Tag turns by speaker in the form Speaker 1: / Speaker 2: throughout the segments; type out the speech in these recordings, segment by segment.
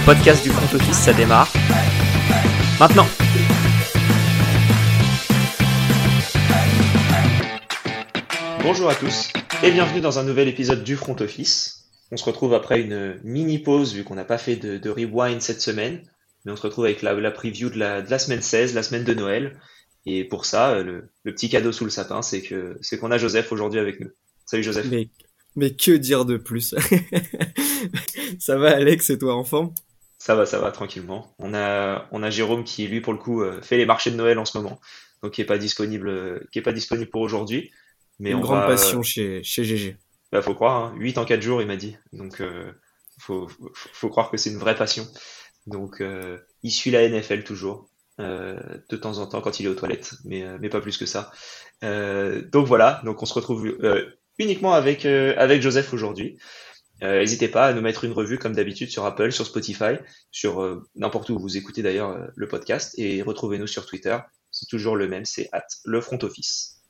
Speaker 1: le podcast du front office, ça démarre. Maintenant
Speaker 2: Bonjour à tous et bienvenue dans un nouvel épisode du front office. On se retrouve après une mini pause vu qu'on n'a pas fait de, rewind cette semaine, mais on se retrouve avec la, preview de la, de la, semaine 16, la semaine de Noël. Et pour ça, le, petit cadeau sous le sapin, c'est que c'est qu'on a Joseph aujourd'hui avec nous. Salut Joseph.
Speaker 3: Mais, mais que dire de plus? Ça va Alex et toi enfant?
Speaker 2: Ça va, ça va tranquillement. On a on a Jérôme qui lui pour le coup euh, fait les marchés de Noël en ce moment, donc qui est pas disponible qui est pas disponible pour aujourd'hui.
Speaker 3: Mais une grande passion chez chez GG.
Speaker 2: Bah faut croire, hein. 8 en 4 jours il m'a dit, donc euh, faut, faut, croire que c'est une vraie passion. Donc euh, il suit la NFL toujours. Euh, de temps en temps quand il est aux toilettes, mais, mais pas plus que ça. donc voilà, donc on se retrouve uniquement avec, avec Joseph aujourd'hui. Euh, n'hésitez pas à nous mettre une revue comme d'habitude sur Apple, sur Spotify, sur euh, n'importe où vous écoutez d'ailleurs euh, le podcast et retrouvez-nous sur Twitter. C'est toujours le même, c'est at le front office.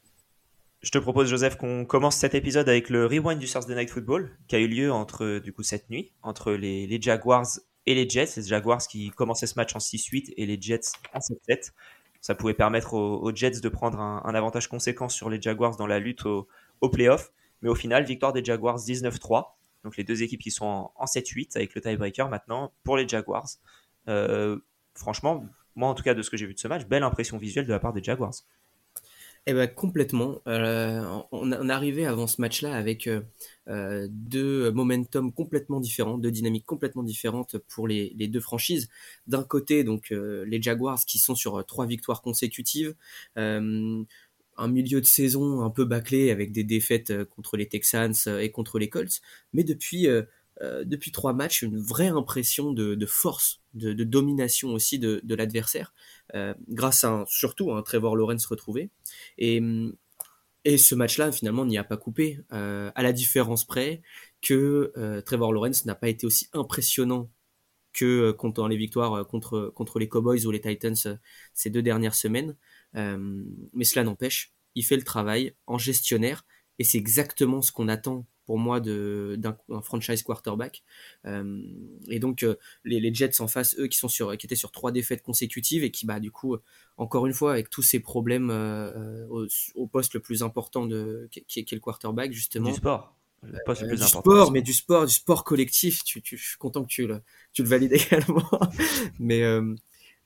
Speaker 1: Je te propose Joseph qu'on commence cet épisode avec le rewind du Thursday Night Football qui a eu lieu entre du coup cette nuit entre les, Jaguars et les Jets. Les Jaguars qui commençaient ce match en 6-8 et les Jets en 7-7. Ça pouvait permettre aux, Jets de prendre un, un, avantage conséquent sur les Jaguars dans la lutte au, au playoff. Mais au final, victoire des Jaguars 19-3. Donc les deux équipes qui sont en, 7-8 avec le tiebreaker maintenant pour les Jaguars. Euh, franchement, moi en tout cas de ce que j'ai vu de ce match, belle impression visuelle de la part des Jaguars.
Speaker 3: Eh ben complètement. Euh, on, arrivait avant ce match-là avec euh, deux momentum complètement différents, deux dynamiques complètement différentes pour les, les deux franchises. D'un côté, donc les Jaguars qui sont sur trois victoires consécutives un milieu de saison un peu bâclé avec des défaites euh, contre les Texans euh, et contre les Colts, mais depuis euh, depuis trois matchs, une vraie impression de, force, de, domination aussi de, l'adversaire, grâce à surtout à un Trevor Lawrence retrouvé. Et, et ce match-là, finalement, n'y a pas coupé, à la différence près que Trevor Lawrence n'a pas été aussi impressionnant que dans les victoires contre, contre les Cowboys ou les Titans ces deux dernières semaines. Euh, mais cela n'empêche, il fait le travail en gestionnaire et c'est exactement ce qu'on attend pour moi d'un franchise quarterback. Euh, et donc euh, les, Jets en face, eux qui sont sur, qui étaient sur trois défaites consécutives et qui, bah du coup, encore une fois, avec tous ces problèmes au, poste le plus important de qui, est, le quarterback justement.
Speaker 1: Du sport.
Speaker 3: Le poste le plus du sport, mais du sport, du sport collectif. Tu, tu, je suis content que tu le, tu le valides également. mais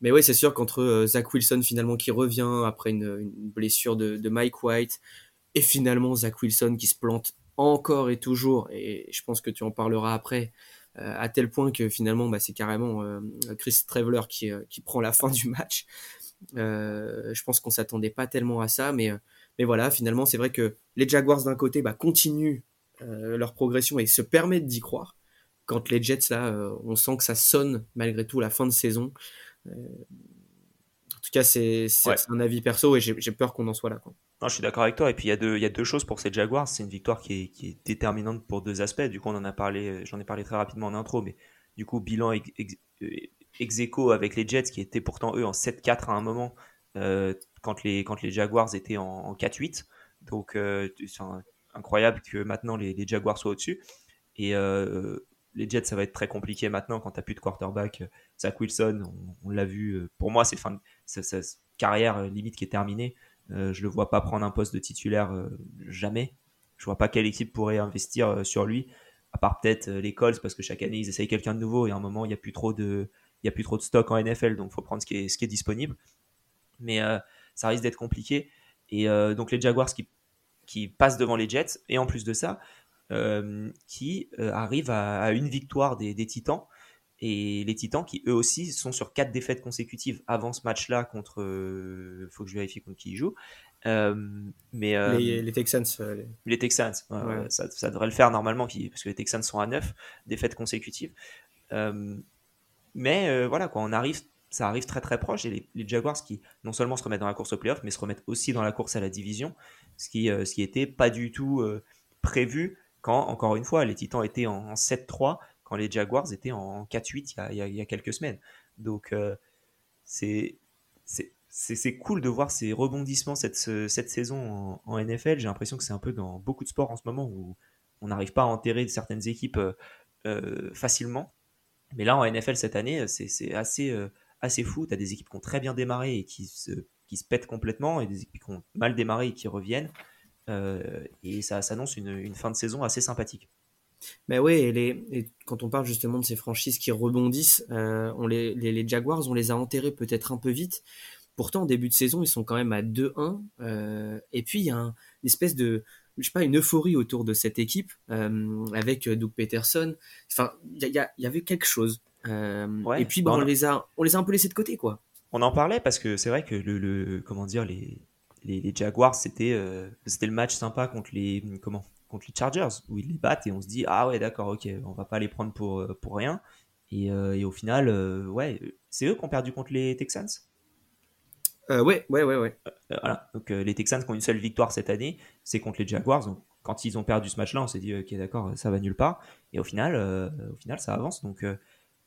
Speaker 3: mais oui, c'est sûr qu'entre euh, Zach Wilson finalement qui revient après une, blessure de, Mike White et finalement Zach Wilson qui se plante encore et toujours, et je pense que tu en parleras après, euh, à tel point que finalement bah, c'est carrément euh, Chris Traveler qui, qui prend la fin du match. je pense qu'on s'attendait pas tellement à ça, mais, mais voilà, finalement c'est vrai que les Jaguars d'un côté bah, continuent leur progression et se permettent d'y croire. Quand les Jets là, on sent que ça sonne malgré tout la fin de saison. Euh, en tout cas, c'est un avis perso et j'ai peur qu'on en soit là. Quoi.
Speaker 1: Non, je suis d'accord avec toi. Et puis, il y, a deux, il y a deux choses pour ces Jaguars. C'est une victoire qui est, qui est, déterminante pour deux aspects. Du coup, on en a parlé, j'en ai parlé très rapidement en intro, mais du coup, bilan ex, ex, euh, avec les Jets qui étaient pourtant eux en 7-4 à un moment euh, quand, les, quand les Jaguars étaient en, 4-8. Donc, c'est incroyable que maintenant les, les Jaguars soient au-dessus. Et les Jets, ça va être très compliqué maintenant quand tu n'as plus de quarterback. Zach Wilson, on, l'a vu, euh, pour moi, c'est fin sa, carrière euh, limite qui est terminée. Euh, je le vois pas prendre un poste de titulaire jamais. Je vois pas quelle équipe pourrait investir sur lui, à part peut-être les Colts, parce que chaque année ils essayent quelqu'un de nouveau et à un moment il n'y a plus trop de, il y a plus trop de stock en NFL, donc faut prendre ce qui est, ce qui est disponible. Mais ça risque d'être compliqué. Et donc les Jaguars qui, qui passent devant les Jets, et en plus de ça, qui arrivent à, une victoire des Titans et les Titans qui eux aussi sont sur quatre défaites consécutives avant ce match-là contre. Euh, faut que je vérifie contre qui ils jouent. Euh, mais
Speaker 3: euh, les, Texans.
Speaker 1: Les... Texans, Ça, ça, devrait le faire normalement parce que les Texans sont à 9 défaites consécutives. mais voilà quoi, on arrive, ça arrive très très proche et les, Jaguars qui non seulement se remettent dans la course au playoff, mais se remettent aussi dans la course à la division, ce qui ce qui était pas du tout prévu quand encore une fois les Titans étaient en, en 7-3 les Jaguars étaient en 4-8 il, y a quelques semaines. Donc euh, c'est cool de voir ces rebondissements cette, cette saison en, NFL. J'ai l'impression que c'est un peu dans beaucoup de sports en ce moment où on n'arrive pas à enterrer certaines équipes euh, euh, facilement. Mais là, en NFL cette année, c'est assez, assez fou. Tu as des équipes qui ont très bien démarré et qui se, qui se pètent complètement, et des équipes qui ont mal démarré et qui reviennent. et ça s'annonce une, une, fin de saison assez sympathique.
Speaker 3: Mais oui, et, les, quand on parle justement de ces franchises qui rebondissent, on les, les, les, Jaguars, on les a enterrés peut-être un peu vite. Pourtant, en début de saison, ils sont quand même à 2-1. Euh, et puis, il y a une espèce de, je sais pas, une euphorie autour de cette équipe euh, avec Doug Peterson. Enfin, il y, y, avait quelque chose. Euh, et puis, bon, on, les a, on les a un peu laissés de côté, quoi.
Speaker 1: On en parlait parce que c'est vrai que le, le, comment dire, les, les, les Jaguars, c'était euh, c'était le match sympa contre les, comment, contre les Chargers où ils les battent et on se dit ah ouais d'accord ok on va pas les prendre pour euh, pour rien et, et au final ouais c'est eux qui ont perdu contre les Texans
Speaker 3: euh, ouais, ouais, ouais, ouais.
Speaker 1: Euh, voilà. Donc euh, les Texans qui ont une seule victoire cette année, c'est contre les Jaguars. Donc quand ils ont perdu ce match-là, on s'est dit ok d'accord, ça va nulle part. Et au final, au final, ça avance. Donc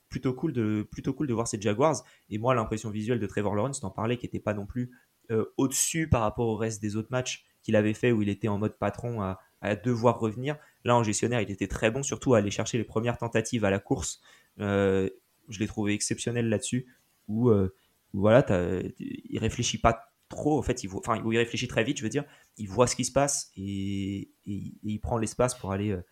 Speaker 1: plutôt cool de plutôt cool de voir ces Jaguars. Et moi, l'impression visuelle de Trevor Lawrence, t'en parlais, qui n'était pas non plus au-dessus par rapport au reste des autres matchs qu'il avait fait où il était en mode patron à, à, devoir revenir. Là, en gestionnaire, il était très bon, surtout à aller chercher les premières tentatives à la course. je l'ai trouvé exceptionnel là-dessus. Où voilà, il réfléchit pas trop, en fait, il, enfin, il réfléchit très vite, je veux dire, il voit ce qui se passe et, il prend l'espace pour aller, euh,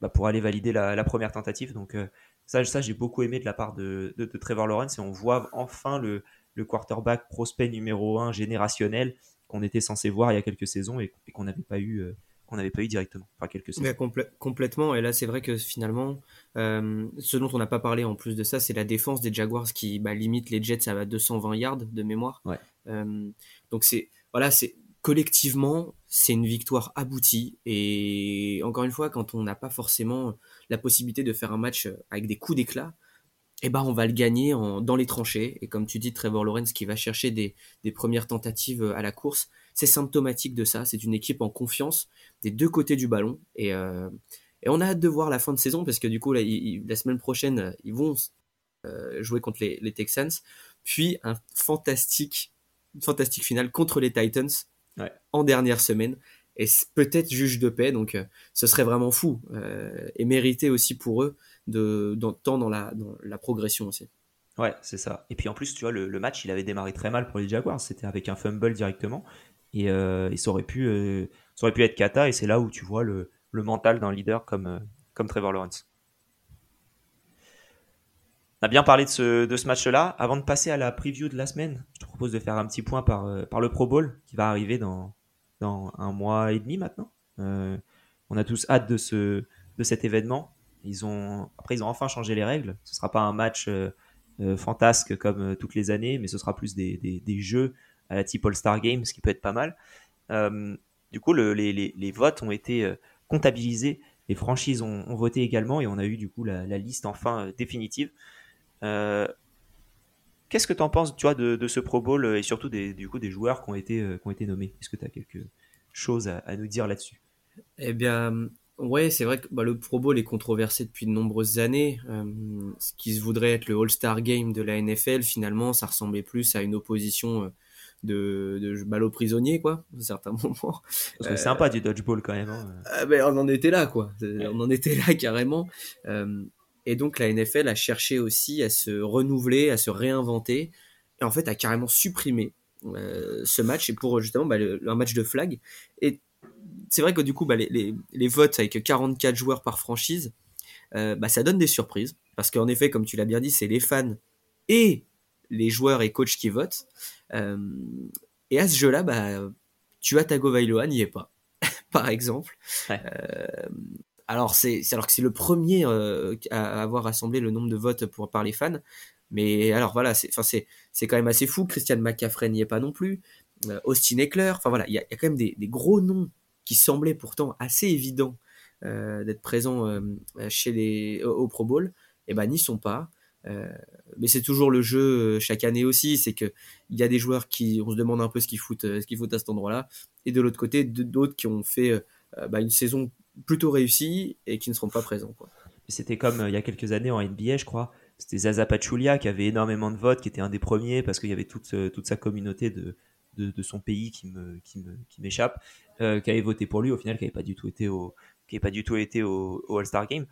Speaker 1: bah, pour aller valider la, première tentative. Donc euh, ça, ça j'ai beaucoup aimé de la part de, Trevor Lawrence et on voit enfin le, le, quarterback prospect numéro 1 générationnel qu'on était censé voir il y a quelques saisons et, qu'on n'avait pas eu. Qu'on n'avait pas eu directement. Enfin, quelques
Speaker 3: Mais complètement. Et là, c'est vrai que finalement, euh, ce dont on n'a pas parlé en plus de ça, c'est la défense des Jaguars qui bah, limite les Jets à 220 yards de mémoire. Euh, donc c'est voilà, c'est collectivement, c'est une victoire aboutie. Et encore une fois, quand on n'a pas forcément la possibilité de faire un match avec des coups d'éclat, eh ben on va le gagner en, dans les tranchées. Et comme tu dis, Trevor Lawrence qui va chercher des, des premières tentatives à la course, c'est symptomatique de ça. C'est une équipe en confiance des deux côtés du ballon. Et, euh, et, on a hâte de voir la fin de saison parce que du coup, là, la semaine prochaine, ils vont euh, jouer contre les, les, Texans. Puis un fantastique, fantastique finale contre les Titans en dernière semaine. Et peut-être juge de paix, donc euh, ce serait vraiment fou et mérité aussi pour eux de, dans, tant dans la, dans la progression aussi.
Speaker 1: Ouais, c'est ça. Et puis en plus, tu vois, le, le, match, il avait démarré très mal pour les Jaguars. C'était avec un fumble directement. Et, euh, ça, aurait pu, euh, aurait pu être kata. Et c'est là où tu vois le, mental d'un leader comme, euh, comme Trevor Lawrence. On a bien parlé de ce, de ce match-là. Avant de passer à la preview de la semaine, je te propose de faire un petit point par, par le Pro Bowl qui va arriver dans, dans un mois et demi maintenant. on a tous hâte de, ce, de cet événement. Ils ont, après, ils ont enfin changé les règles. Ce sera pas un match fantasque comme toutes les années, mais ce sera plus des, des jeux à la type All-Star Game, ce qui peut être pas mal. Euh, du coup, les, votes ont été euh, comptabilisés, les franchises ont, voté également et on a eu du coup la, liste enfin euh, définitive. Qu'est-ce que tu en penses tu vois, de, ce Pro Bowl et surtout des, du coup, des joueurs qui ont été, qui ont été nommés? Est-ce que tu as quelque chose à, nous dire là-dessus?
Speaker 3: Eh bien, ouais, c'est vrai que bah, le Pro Bowl est controversé depuis de nombreuses années. ce qui se voudrait être le All-Star Game de la NFL, finalement, ça ressemblait plus à une opposition de, de ballot prisonnier, quoi, à certains moments.
Speaker 1: C'est sympa du dodgeball quand même. Hein.
Speaker 3: Ah, ben, on en était là, quoi. On en était là carrément. Euh, et donc la NFL a cherché aussi à se renouveler, à se réinventer, et en fait a carrément supprimé euh, ce match et pour justement bah, un match de flag. Et c'est vrai que du coup, bah, les, les, les, votes avec 44 joueurs par franchise, euh, bah, ça donne des surprises. Parce qu'en effet, comme tu l'as bien dit, c'est les fans et les joueurs et coachs qui votent. Euh, et à ce jeu-là, bah, tu as Tagovailoa, n'y est pas, par exemple. Euh, alors c'est alors que c'est le premier euh, à avoir rassemblé le nombre de votes pour par les fans. Mais alors voilà, c'est enfin c'est c'est quand même assez fou. Christian McCaffrey n'y est pas non plus. Austin Eckler. Enfin voilà, il y, a, quand même des, des, gros noms qui semblaient pourtant assez évidents d'être présents chez les au, Pro Bowl. Et ben n'y sont pas. Euh, mais c'est toujours le jeu euh, chaque année aussi, c'est que il y a des joueurs qui, on se demande un peu ce qu'ils foutent, euh, ce qu'ils foutent à cet endroit-là, et de l'autre côté, d'autres qui ont fait bah, une saison plutôt réussie et qui ne seront pas présents.
Speaker 1: C'était comme il y a quelques années en NBA, je crois. C'était Zaza Pachulia qui avait énormément de votes, qui était un des premiers parce qu'il y avait toute, toute sa communauté de, de, son pays qui me qui me qui m'échappe, qui avait voté pour lui au final, qui n'avait pas du tout été au qui pas du tout été au, au All-Star Game.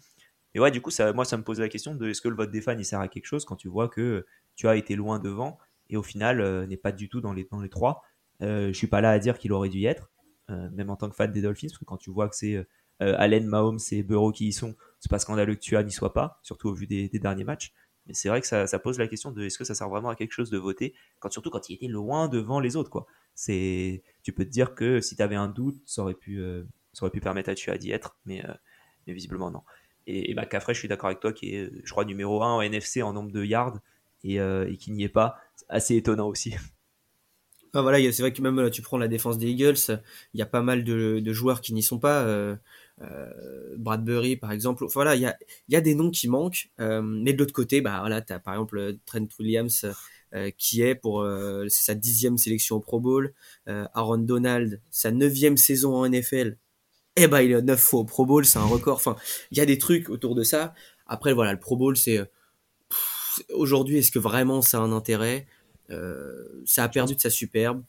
Speaker 1: Mais ouais, du coup, ça, moi, ça me pose la question de est-ce que le vote des fans il sert à quelque chose quand tu vois que tu as été loin devant et au final n'est pas du tout dans les, dans les trois? je suis pas là à dire qu'il aurait dû y être, même en tant que fan des Dolphins, parce que quand tu vois que c'est Allen, Mahomes et Burrow qui y sont, c'est pas scandaleux que tu as n'y sois pas, surtout au vu des, derniers matchs. Mais c'est vrai que ça, pose la question de est-ce que ça sert vraiment à quelque chose de voter, quand, surtout quand il était loin devant les autres. Quoi? C'est, tu peux te dire que si tu avais un doute, ça aurait pu, euh, ça aurait pu permettre à Tua d'y être, mais, euh, mais visiblement non. Et, et McCaffrey, je suis d'accord avec toi, qui est, je crois, numéro 1 en NFC en nombre de yards et, euh, qui n'y est pas. assez étonnant aussi.
Speaker 3: Ah, voilà, c'est vrai que même tu prends la défense des Eagles, il y a pas mal de, joueurs qui n'y sont pas. Euh, euh, Bradbury par exemple. Voilà, il y a, des noms qui manquent, euh, mais de l'autre côté, bah voilà, as par exemple Trent Williams euh, qui est pour c'est sa dixième sélection au Pro Bowl, Aaron Donald sa neuvième saison en NFL. Eh ben il est neuf fois au Pro Bowl, c'est un record. Enfin, il y a des trucs autour de ça. Après voilà, le Pro Bowl c'est aujourd'hui est-ce que vraiment ça a un intérêt? Ça a perdu de sa superbe.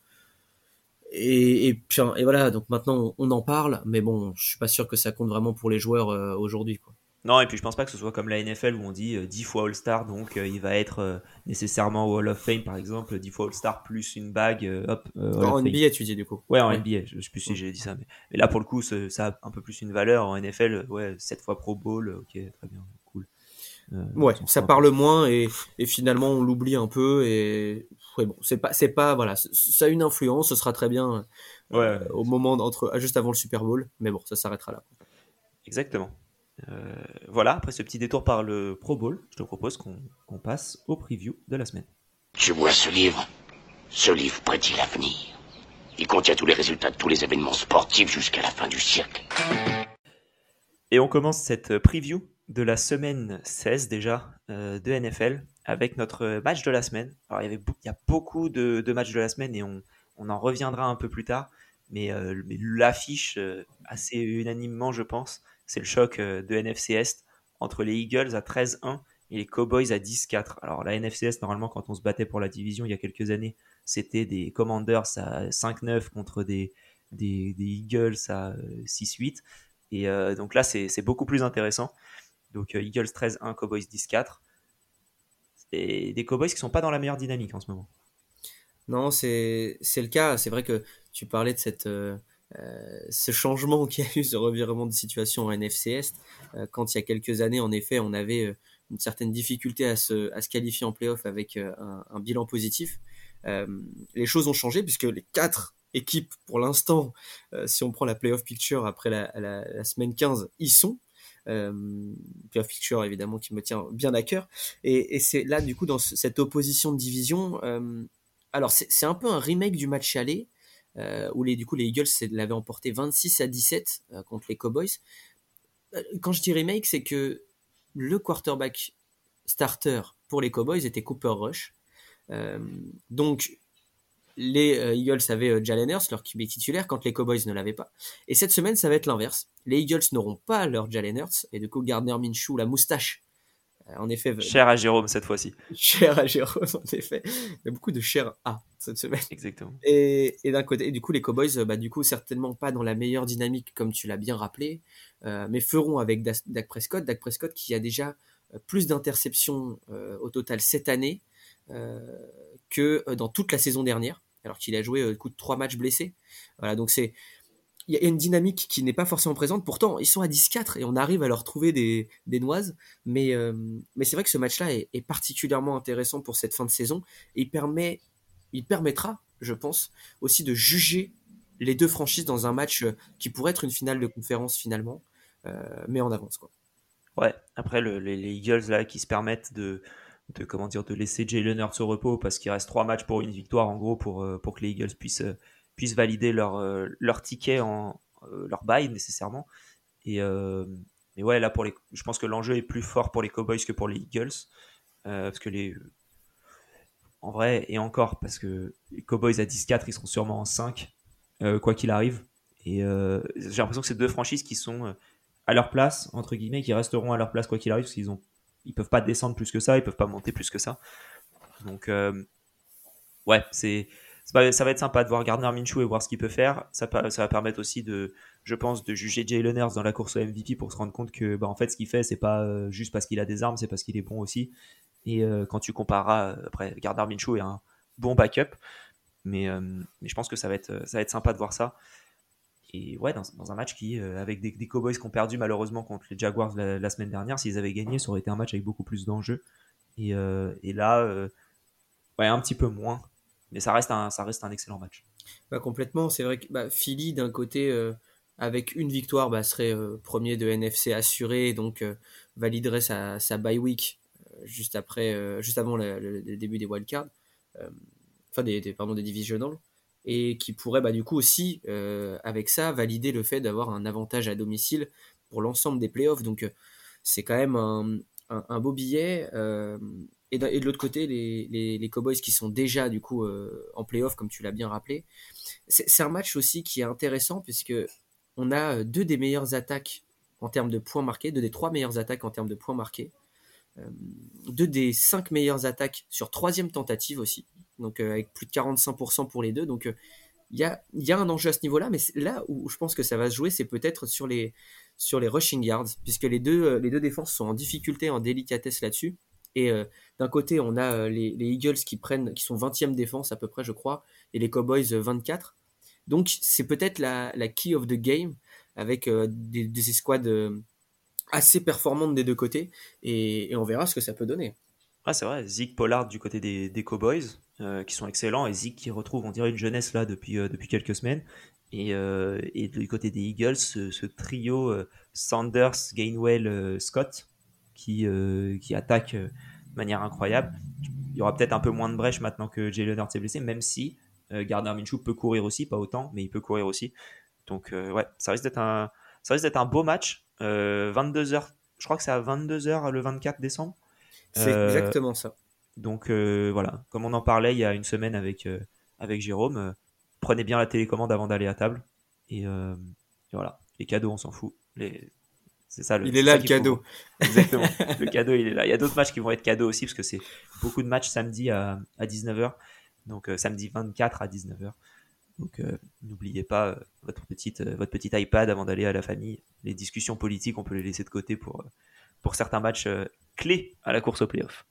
Speaker 3: Et, et, et, voilà, donc maintenant on en parle, mais bon, je suis pas sûr que ça compte vraiment pour les joueurs euh, aujourd'hui.
Speaker 1: Non, et puis je pense pas que ce soit comme la NFL où on dit 10 euh, fois All-Star, donc euh, il va être nécessairement au Hall of Fame par exemple, 10 fois All-Star plus une bague, hop.
Speaker 3: en NBA, tu dis du coup.
Speaker 1: Ouais, en NBA, je sais plus si j'ai dit ça, mais, mais, là pour le coup, ça a un peu plus une valeur. En NFL, ouais, 7 fois Pro Bowl, ok, très bien, cool.
Speaker 3: ouais, ça parle moins et, et finalement on l'oublie un peu et bon, c'est pas, c'est pas, voilà, ça a une influence, ce sera très bien euh, au moment entre, juste avant le Super Bowl, mais bon, ça s'arrêtera là.
Speaker 1: Exactement. Euh, voilà, après ce petit détour par le Pro Bowl, je te propose qu'on passe au preview de la semaine.
Speaker 4: Tu vois ce livre Ce livre prédit l'avenir. Il contient tous les résultats de tous les événements sportifs jusqu'à la fin du siècle.
Speaker 1: Et on commence cette preview de la semaine 16 déjà euh, de NFL avec notre match de la semaine. Alors, il y, avait, il y a beaucoup de, matchs de la semaine et on, en reviendra un peu plus tard. Mais, euh, l'affiche, euh, assez unanimement, je pense, c'est le choc euh, de NFC Est entre les Eagles à 13-1 et les Cowboys à 10-4. Alors, la NFC Est, normalement, quand on se battait pour la division il y a quelques années, c'était des Commanders à 5-9 contre des, des, Eagles à 6-8. Et donc là, c'est beaucoup plus intéressant. Donc, Eagles 13-1, Cowboys 10-4 des, Cowboys qui sont pas dans la meilleure dynamique en ce moment.
Speaker 3: Non, c'est le cas. C'est vrai que tu parlais de cette, euh, euh, ce changement qui a eu, ce revirement de situation en NFC Est. Euh, quand il y a quelques années, en effet, on avait une certaine difficulté à se, qualifier en playoff avec un, bilan positif. les choses ont changé puisque les quatre équipes, pour l'instant, si on prend la playoff picture après la, semaine 15, y sont euh, puis Fixture évidemment qui me tient bien à cœur. Et, c'est là du coup dans cette opposition de division. Euh, alors c'est un peu un remake du match aller euh, où les, Eagles l'avaient emporté 26 à 17 euh, contre les Cowboys. Quand je dis remake, c'est que le quarterback starter pour les Cowboys était Cooper Rush. donc les euh, Eagles avaient euh, Jalen Hurts, leur QB titulaire, quand les Cowboys ne l'avaient pas. Et cette semaine, ça va être l'inverse. Les Eagles n'auront pas leur Jalen Hurts, et du coup, Gardner Minshew, la moustache, euh, en effet.
Speaker 1: Cher à Jérôme cette fois-ci.
Speaker 3: Cher à Jérôme, en effet. Il y a beaucoup de cher à cette semaine.
Speaker 1: Exactement.
Speaker 3: Et, d'un côté, et du coup, les Cowboys, bah, du coup, certainement pas dans la meilleure dynamique, comme tu l'as bien rappelé, mais feront avec Dak Prescott. Dak Prescott qui a déjà plus d'interceptions au total cette année que dans toute la saison dernière alors qu'il a joué euh, coup de trois matchs blessés. Voilà, donc c'est il y a une dynamique qui n'est pas forcément présente. Pourtant, ils sont à 10-4 et on arrive à leur trouver des, noises. Mais, euh, mais c'est vrai que ce match-là est, particulièrement intéressant pour cette fin de saison. Il, permet, il permettra, je pense, aussi de juger les deux franchises dans un match euh, qui pourrait être une finale de conférence finalement, mais en avance. Quoi.
Speaker 1: Ouais, après les, les, Eagles là, qui se permettent de, comment dire de laisser Jalen Hurts au repos parce qu'il reste trois matchs pour une victoire en gros pour, euh, pour que les Eagles puissent, euh, puissent valider leur, euh, leur ticket en leur bail nécessairement et mais ouais là pour les je pense que l'enjeu est plus fort pour les Cowboys que pour les Eagles parce que les en vrai et encore parce que les Cowboys à 10-4 ils seront sûrement en 5 quoi qu'il arrive et j'ai l'impression que c'est deux franchises qui sont à leur place entre guillemets qui resteront à leur place quoi qu'il arrive parce qu'ils ont ils peuvent pas descendre plus que ça, ils peuvent pas monter plus que ça. Donc, euh, ouais, c'est ça va être sympa de voir Gardner Minshew et voir ce qu'il peut faire. Ça, ça va permettre aussi de, je pense, de juger Jalen Hurts dans la course au MVP pour se rendre compte que, bah, en fait, ce qu'il fait, c'est pas euh, juste parce qu'il a des armes, c'est parce qu'il est bon aussi. Et euh, quand tu compareras, après, Gardner Minshew est un bon backup, mais, mais je pense que ça va être, ça va être sympa de voir ça. Et ouais, dans, un match qui, avec des, Cowboys qui ont perdu malheureusement contre les Jaguars la, semaine dernière, s'ils avaient gagné, ça aurait été un match avec beaucoup plus d'enjeux. Et, et, là, ouais, un petit peu moins mais ça reste un, ça reste un excellent match.
Speaker 3: Bah, complètement, c'est vrai que bah, Philly, d'un côté, euh, avec une victoire, bah, serait euh, premier de NFC assuré, donc euh, validerait sa, sa bye week juste, après, juste avant le, début des wildcards, enfin des, des, des divisionals, et qui pourrait bah, du coup aussi, avec ça, valider le fait d'avoir un avantage à domicile pour l'ensemble des playoffs. Donc c'est quand même un, un beau billet et de, l'autre côté, les, Cowboys qui sont déjà du coup euh, en playoff, comme tu l'as bien rappelé. C'est un match aussi qui est intéressant puisque on a euh, deux des meilleures attaques en termes de points marqués, deux des trois meilleures attaques en termes de points marqués, euh, deux des cinq meilleures attaques sur troisième tentative aussi, donc avec plus de 45% pour les deux. Donc il y a, y, a, un enjeu à ce niveau-là, mais là où je pense que ça va se jouer, c'est peut-être sur les, sur les rushing yards, puisque les deux, les deux défenses sont en difficulté, en délicatesse là-dessus. Et euh, d'un côté, on a euh, les, Eagles qui prennent, qui sont 20e défense à peu près, je crois, et les Cowboys 24. Euh, Donc c'est peut-être la, key of the game avec des, des, escouades assez performantes des deux côtés, et, on verra ce que ça peut donner.
Speaker 1: Ah, c'est vrai, Zeke Pollard du côté des, Cowboys, qui sont excellents, et Zeke qui retrouve, on dirait, une jeunesse là depuis, depuis quelques semaines. Et, du côté des Eagles, ce, trio Sanders, Gainwell, Scott, qui, euh, qui attaque euh, de manière incroyable. Il y aura peut-être un peu moins de brèche maintenant que Jalen Hurts est blessé, même si euh, Gardner Minshew peut courir aussi, pas autant, mais il peut courir aussi. Donc ouais, ça risque d'être un, ça risque d'être un beau match. 22h, je crois que c'est à 22h le 24 décembre.
Speaker 3: C'est exactement ça.
Speaker 1: Donc voilà, comme on en parlait il y a une semaine avec, avec Jérôme, prenez bien la télécommande avant d'aller à table. Et, et, voilà, les cadeaux, on s'en fout. Les,
Speaker 3: c'est ça. Le, il est là le cadeau.
Speaker 1: Exactement. le cadeau, il est là. Il y a d'autres matchs qui vont être cadeaux aussi parce que c'est beaucoup de matchs samedi à, à 19h. Donc euh, samedi 24 à 19h. Donc euh, n'oubliez pas euh, votre, petite, votre petit iPad avant d'aller à la famille. Les discussions politiques, on peut les laisser de côté pour, pour certains matchs clés à la course au playoff.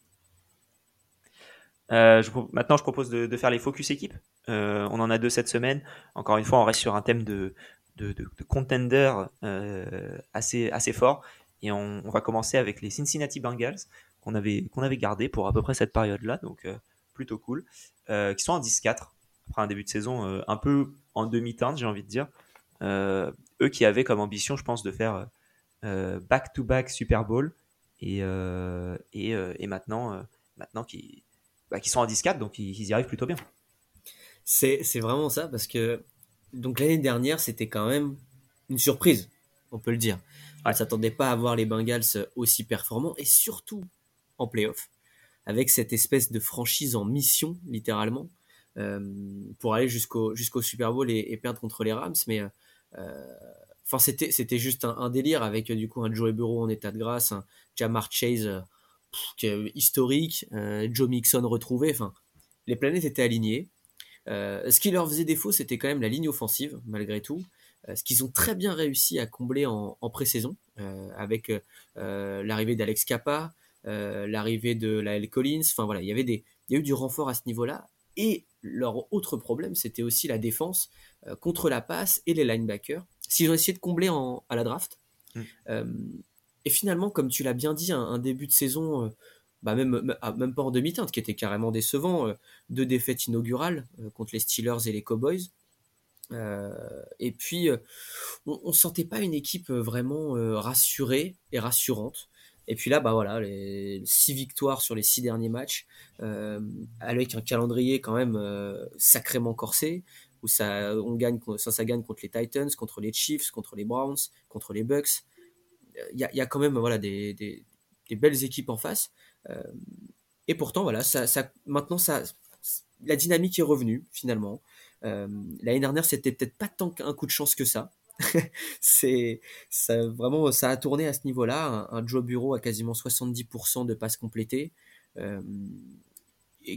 Speaker 1: Maintenant, je propose de, de, faire les focus équipes. On en a deux cette semaine. Encore une fois, on reste sur un thème de, de, de, contenders euh, assez, assez forts. Et on, va commencer avec les Cincinnati Bengals qu'on avait, qu'on avait gardé pour à peu près cette période-là, donc euh, plutôt cool, euh, qui sont en 10-4 après un début de saison un peu en demi-teinte, j'ai envie de dire. eux qui avaient comme ambition, je pense, de faire back-to-back Super Bowl et, et, maintenant, maintenant qui, bah, qui sont en 10-4, donc ils, y arrivent plutôt bien.
Speaker 3: C'est vraiment ça, parce que donc l'année dernière, c'était quand même une surprise, on peut le dire. On ne s'attendait pas à voir les Bengals aussi performants et surtout en playoff, avec cette espèce de franchise en mission, littéralement, euh, pour aller jusqu'au jusqu'au Super Bowl et, perdre contre les Rams. Mais euh, enfin, c'était c'était juste un, délire avec du coup un Joe Burrow en état de grâce, un Jamar Chase historique, Joe Mixon retrouvé. Enfin, les planètes étaient alignées. Euh, ce qui leur faisait défaut, c'était quand même la ligne offensive, malgré tout. Euh, ce qu'ils ont très bien réussi à combler en, pré-saison, euh, avec l'arrivée d'Alex Kappa, l'arrivée de la L. Collins. Enfin voilà, il y avait des, il y a eu du renfort à ce niveau-là. Et leur autre problème, c'était aussi la défense contre la passe et les linebackers. S'ils ont essayé de combler à la draft. Mm. et finalement, comme tu l'as bien dit, un, début de saison bah même, ah, même pas en demi-teinte, qui était carrément décevant. Euh, deux défaites inaugurales euh, contre les Steelers et les Cowboys. Euh, et puis, on, ne sentait pas une équipe vraiment rassurée et rassurante. Et puis là, bah voilà, les six victoires sur les six derniers matchs, avec un calendrier quand même sacrément corsé, où ça, on gagne, ça, ça gagne contre les Titans, contre les Chiefs, contre les Browns, contre les Bucks. Il y a, quand même voilà, des, des, belles équipes en face. Euh, et pourtant, voilà, ça, maintenant, ça, la dynamique est revenue finalement. Euh, l'année dernière, c'était peut-être pas tant qu'un coup de chance que ça. c'est ça, vraiment, ça a tourné à ce niveau-là. Un, Joe Bureau a quasiment 70% de passes complétées. Euh,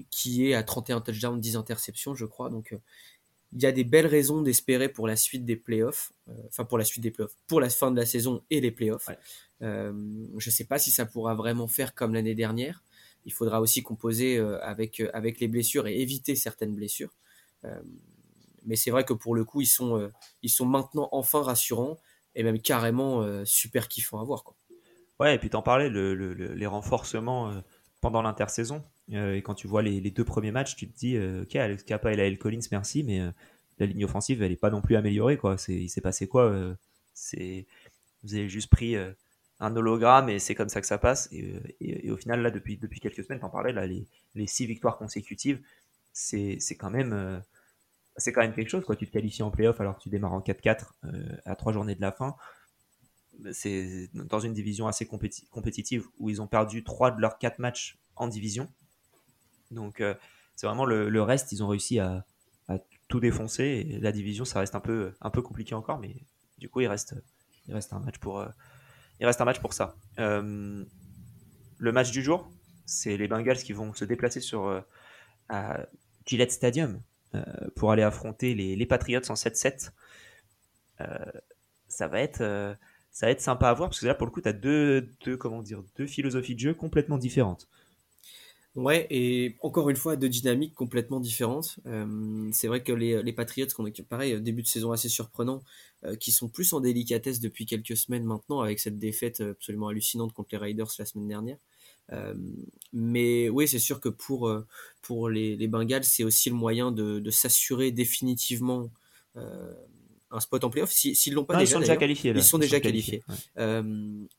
Speaker 3: qui est à 31 touchdowns, 10 interceptions, je crois. Donc, il y a des belles raisons d'espérer pour la suite des playoffs, enfin pour la suite des playoffs, pour la fin de la saison et les playoffs. je ne sais pas si ça pourra vraiment faire comme l'année dernière. Il faudra aussi composer avec, avec les blessures et éviter certaines blessures. mais c'est vrai que pour le coup, ils sont, ils sont maintenant enfin rassurants et même carrément super kiffants à voir. Quoi.
Speaker 1: Ouais, et puis t'en parlais, le, les renforcements euh, pendant l'intersaison. Euh, et quand tu vois les, deux premiers matchs, tu te dis, euh, ok, Alex Kappa et Lael Collins, merci, mais la ligne offensive, elle n'est pas non plus améliorée. Quoi. il s'est passé quoi c'est, Vous avez juste pris un hologramme et c'est comme ça que ça passe. Et, au final, là, depuis, depuis quelques semaines, t'en parlais, là, les, les six victoires consécutives, c'est, quand même c'est quand même quelque chose. Quoi. Tu te qualifies en playoff alors que tu démarres en 4-4 à trois journées de la fin c'est dans une division assez compétitive où ils ont perdu 3 de leurs 4 matchs en division. Donc euh, c'est vraiment le, reste, ils ont réussi à, tout défoncer. La division, ça reste un peu, un peu compliqué encore, mais du coup, il reste, il reste, un, match pour, euh, il reste un match pour ça. Euh, le match du jour, c'est les Bengals qui vont se déplacer sur à Gillette Stadium pour aller affronter les, les Patriots en 7-7. ça va être ça va être sympa à voir parce que là, pour le coup, tu as deux, deux, comment dire, deux philosophies de jeu complètement différentes.
Speaker 3: Ouais, et encore une fois, deux dynamiques complètement différentes. Euh, c'est vrai que les, les Patriots, qu'on a pareil, début de saison assez surprenant, euh, qui sont plus en délicatesse depuis quelques semaines maintenant, avec cette défaite absolument hallucinante contre les Raiders la semaine dernière. Euh, mais oui, c'est sûr que pour, pour les, les Bengals, c'est aussi le moyen de, de s'assurer définitivement un spot en playoff. S'ils l'ont pas déjà,
Speaker 1: ils sont déjà qualifiés.
Speaker 3: Ils sont déjà qualifiés. Euh,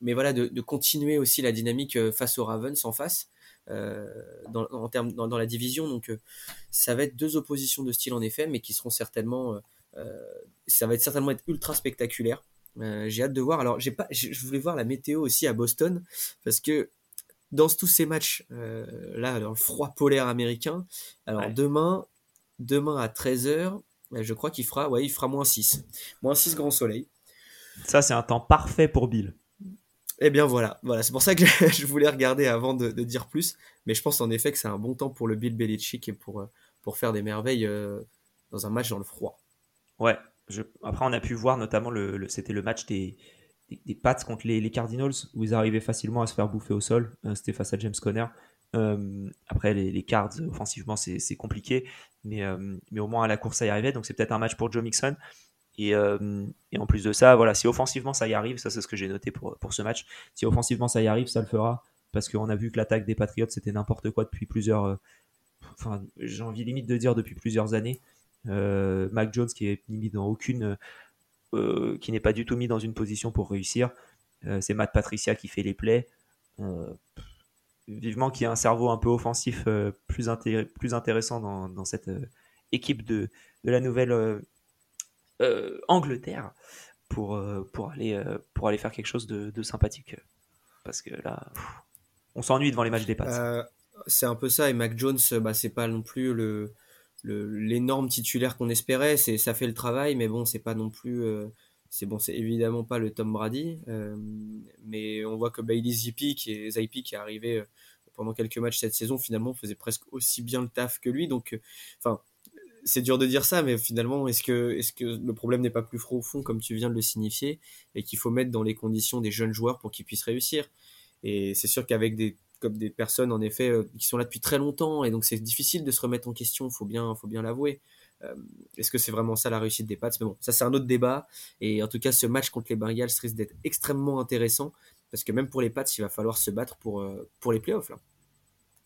Speaker 3: mais voilà, de, continuer aussi la dynamique euh, face aux Ravens en face. Euh, dans, en termes, dans, la division. Donc, ça va être deux oppositions de style en effet, mais qui seront certainement, ça va être certainement être ultra spectaculaire. j'ai hâte de voir. Alors, j'ai pas, je voulais voir la météo aussi à Boston parce que dans tous ces matchs là, dans le froid polaire américain. Alors demain, demain à 13h, je crois qu'il fera, ouais, il fera moins 6. Moins 6 grand soleil.
Speaker 1: Ça, c'est un temps parfait pour Bill.
Speaker 3: Eh bien voilà, voilà. c'est pour ça que je voulais regarder avant de, dire plus. Mais je pense en effet que c'est un bon temps pour le Bill Belichick et pour, euh, faire des merveilles euh, dans un match dans le froid.
Speaker 1: Ouais, après on a pu voir notamment, le, c'était le match des, des, Pats contre les, Cardinals où ils arrivaient facilement à se faire bouffer au sol. Euh, c'était face à James Conner. après, les, cards, offensivement, c'est compliqué mais, mais au moins à la course ça y arrivait. Donc c'est peut-être un match pour Joe Mixon. Et, euh, et, en plus de ça, voilà, si offensivement ça y arrive, ça c'est ce que j'ai noté pour, pour ce match. Si offensivement ça y arrive, ça le fera. Parce qu'on a vu que l'attaque des Patriots c'était n'importe quoi depuis plusieurs. Euh, enfin, j'ai envie limite de dire depuis plusieurs années. Mac Jones qui est mis dans aucune. qui n'est pas du tout mis dans une position pour réussir. c'est Matt Patricia qui fait les plays vivement qu'il y ait un cerveau un peu offensif euh, plus, plus intéressant dans, cette euh, équipe de, de, la nouvelle euh, Angleterre pour, pour, aller, pour aller faire quelque chose de, sympathique. Parce que là, on s'ennuie devant les matchs des Pats.
Speaker 3: c'est un peu ça, et Mac Jones, bah, c'est pas non plus le l'énorme titulaire qu'on espérait, c'est ça fait le travail, mais bon, c'est pas non plus c'est bon, c'est évidemment pas le Tom Brady, euh, mais on voit que Bailey Zappi qui est, Zappi qui est arrivé euh, pendant quelques matchs cette saison, finalement faisait presque aussi bien le taf que lui. Donc, euh, enfin, c'est dur de dire ça, mais finalement, est-ce que, le problème n'est pas plus profond, comme tu viens de le signifier, et qu'il faut mettre dans les conditions des jeunes joueurs pour qu'ils puissent réussir? Et c'est sûr qu'avec des des personnes en effet qui sont là depuis très longtemps, et donc c'est difficile de se remettre en question, faut bien, faut bien l'avouer. Euh, est-ce que c'est vraiment ça la réussite des Pats? Mais bon, ça c'est un autre débat. Et en tout cas, ce match contre les Bengals risque d'être extrêmement intéressant parce que même pour les Pats, il va falloir se battre pour, euh, les playoffs.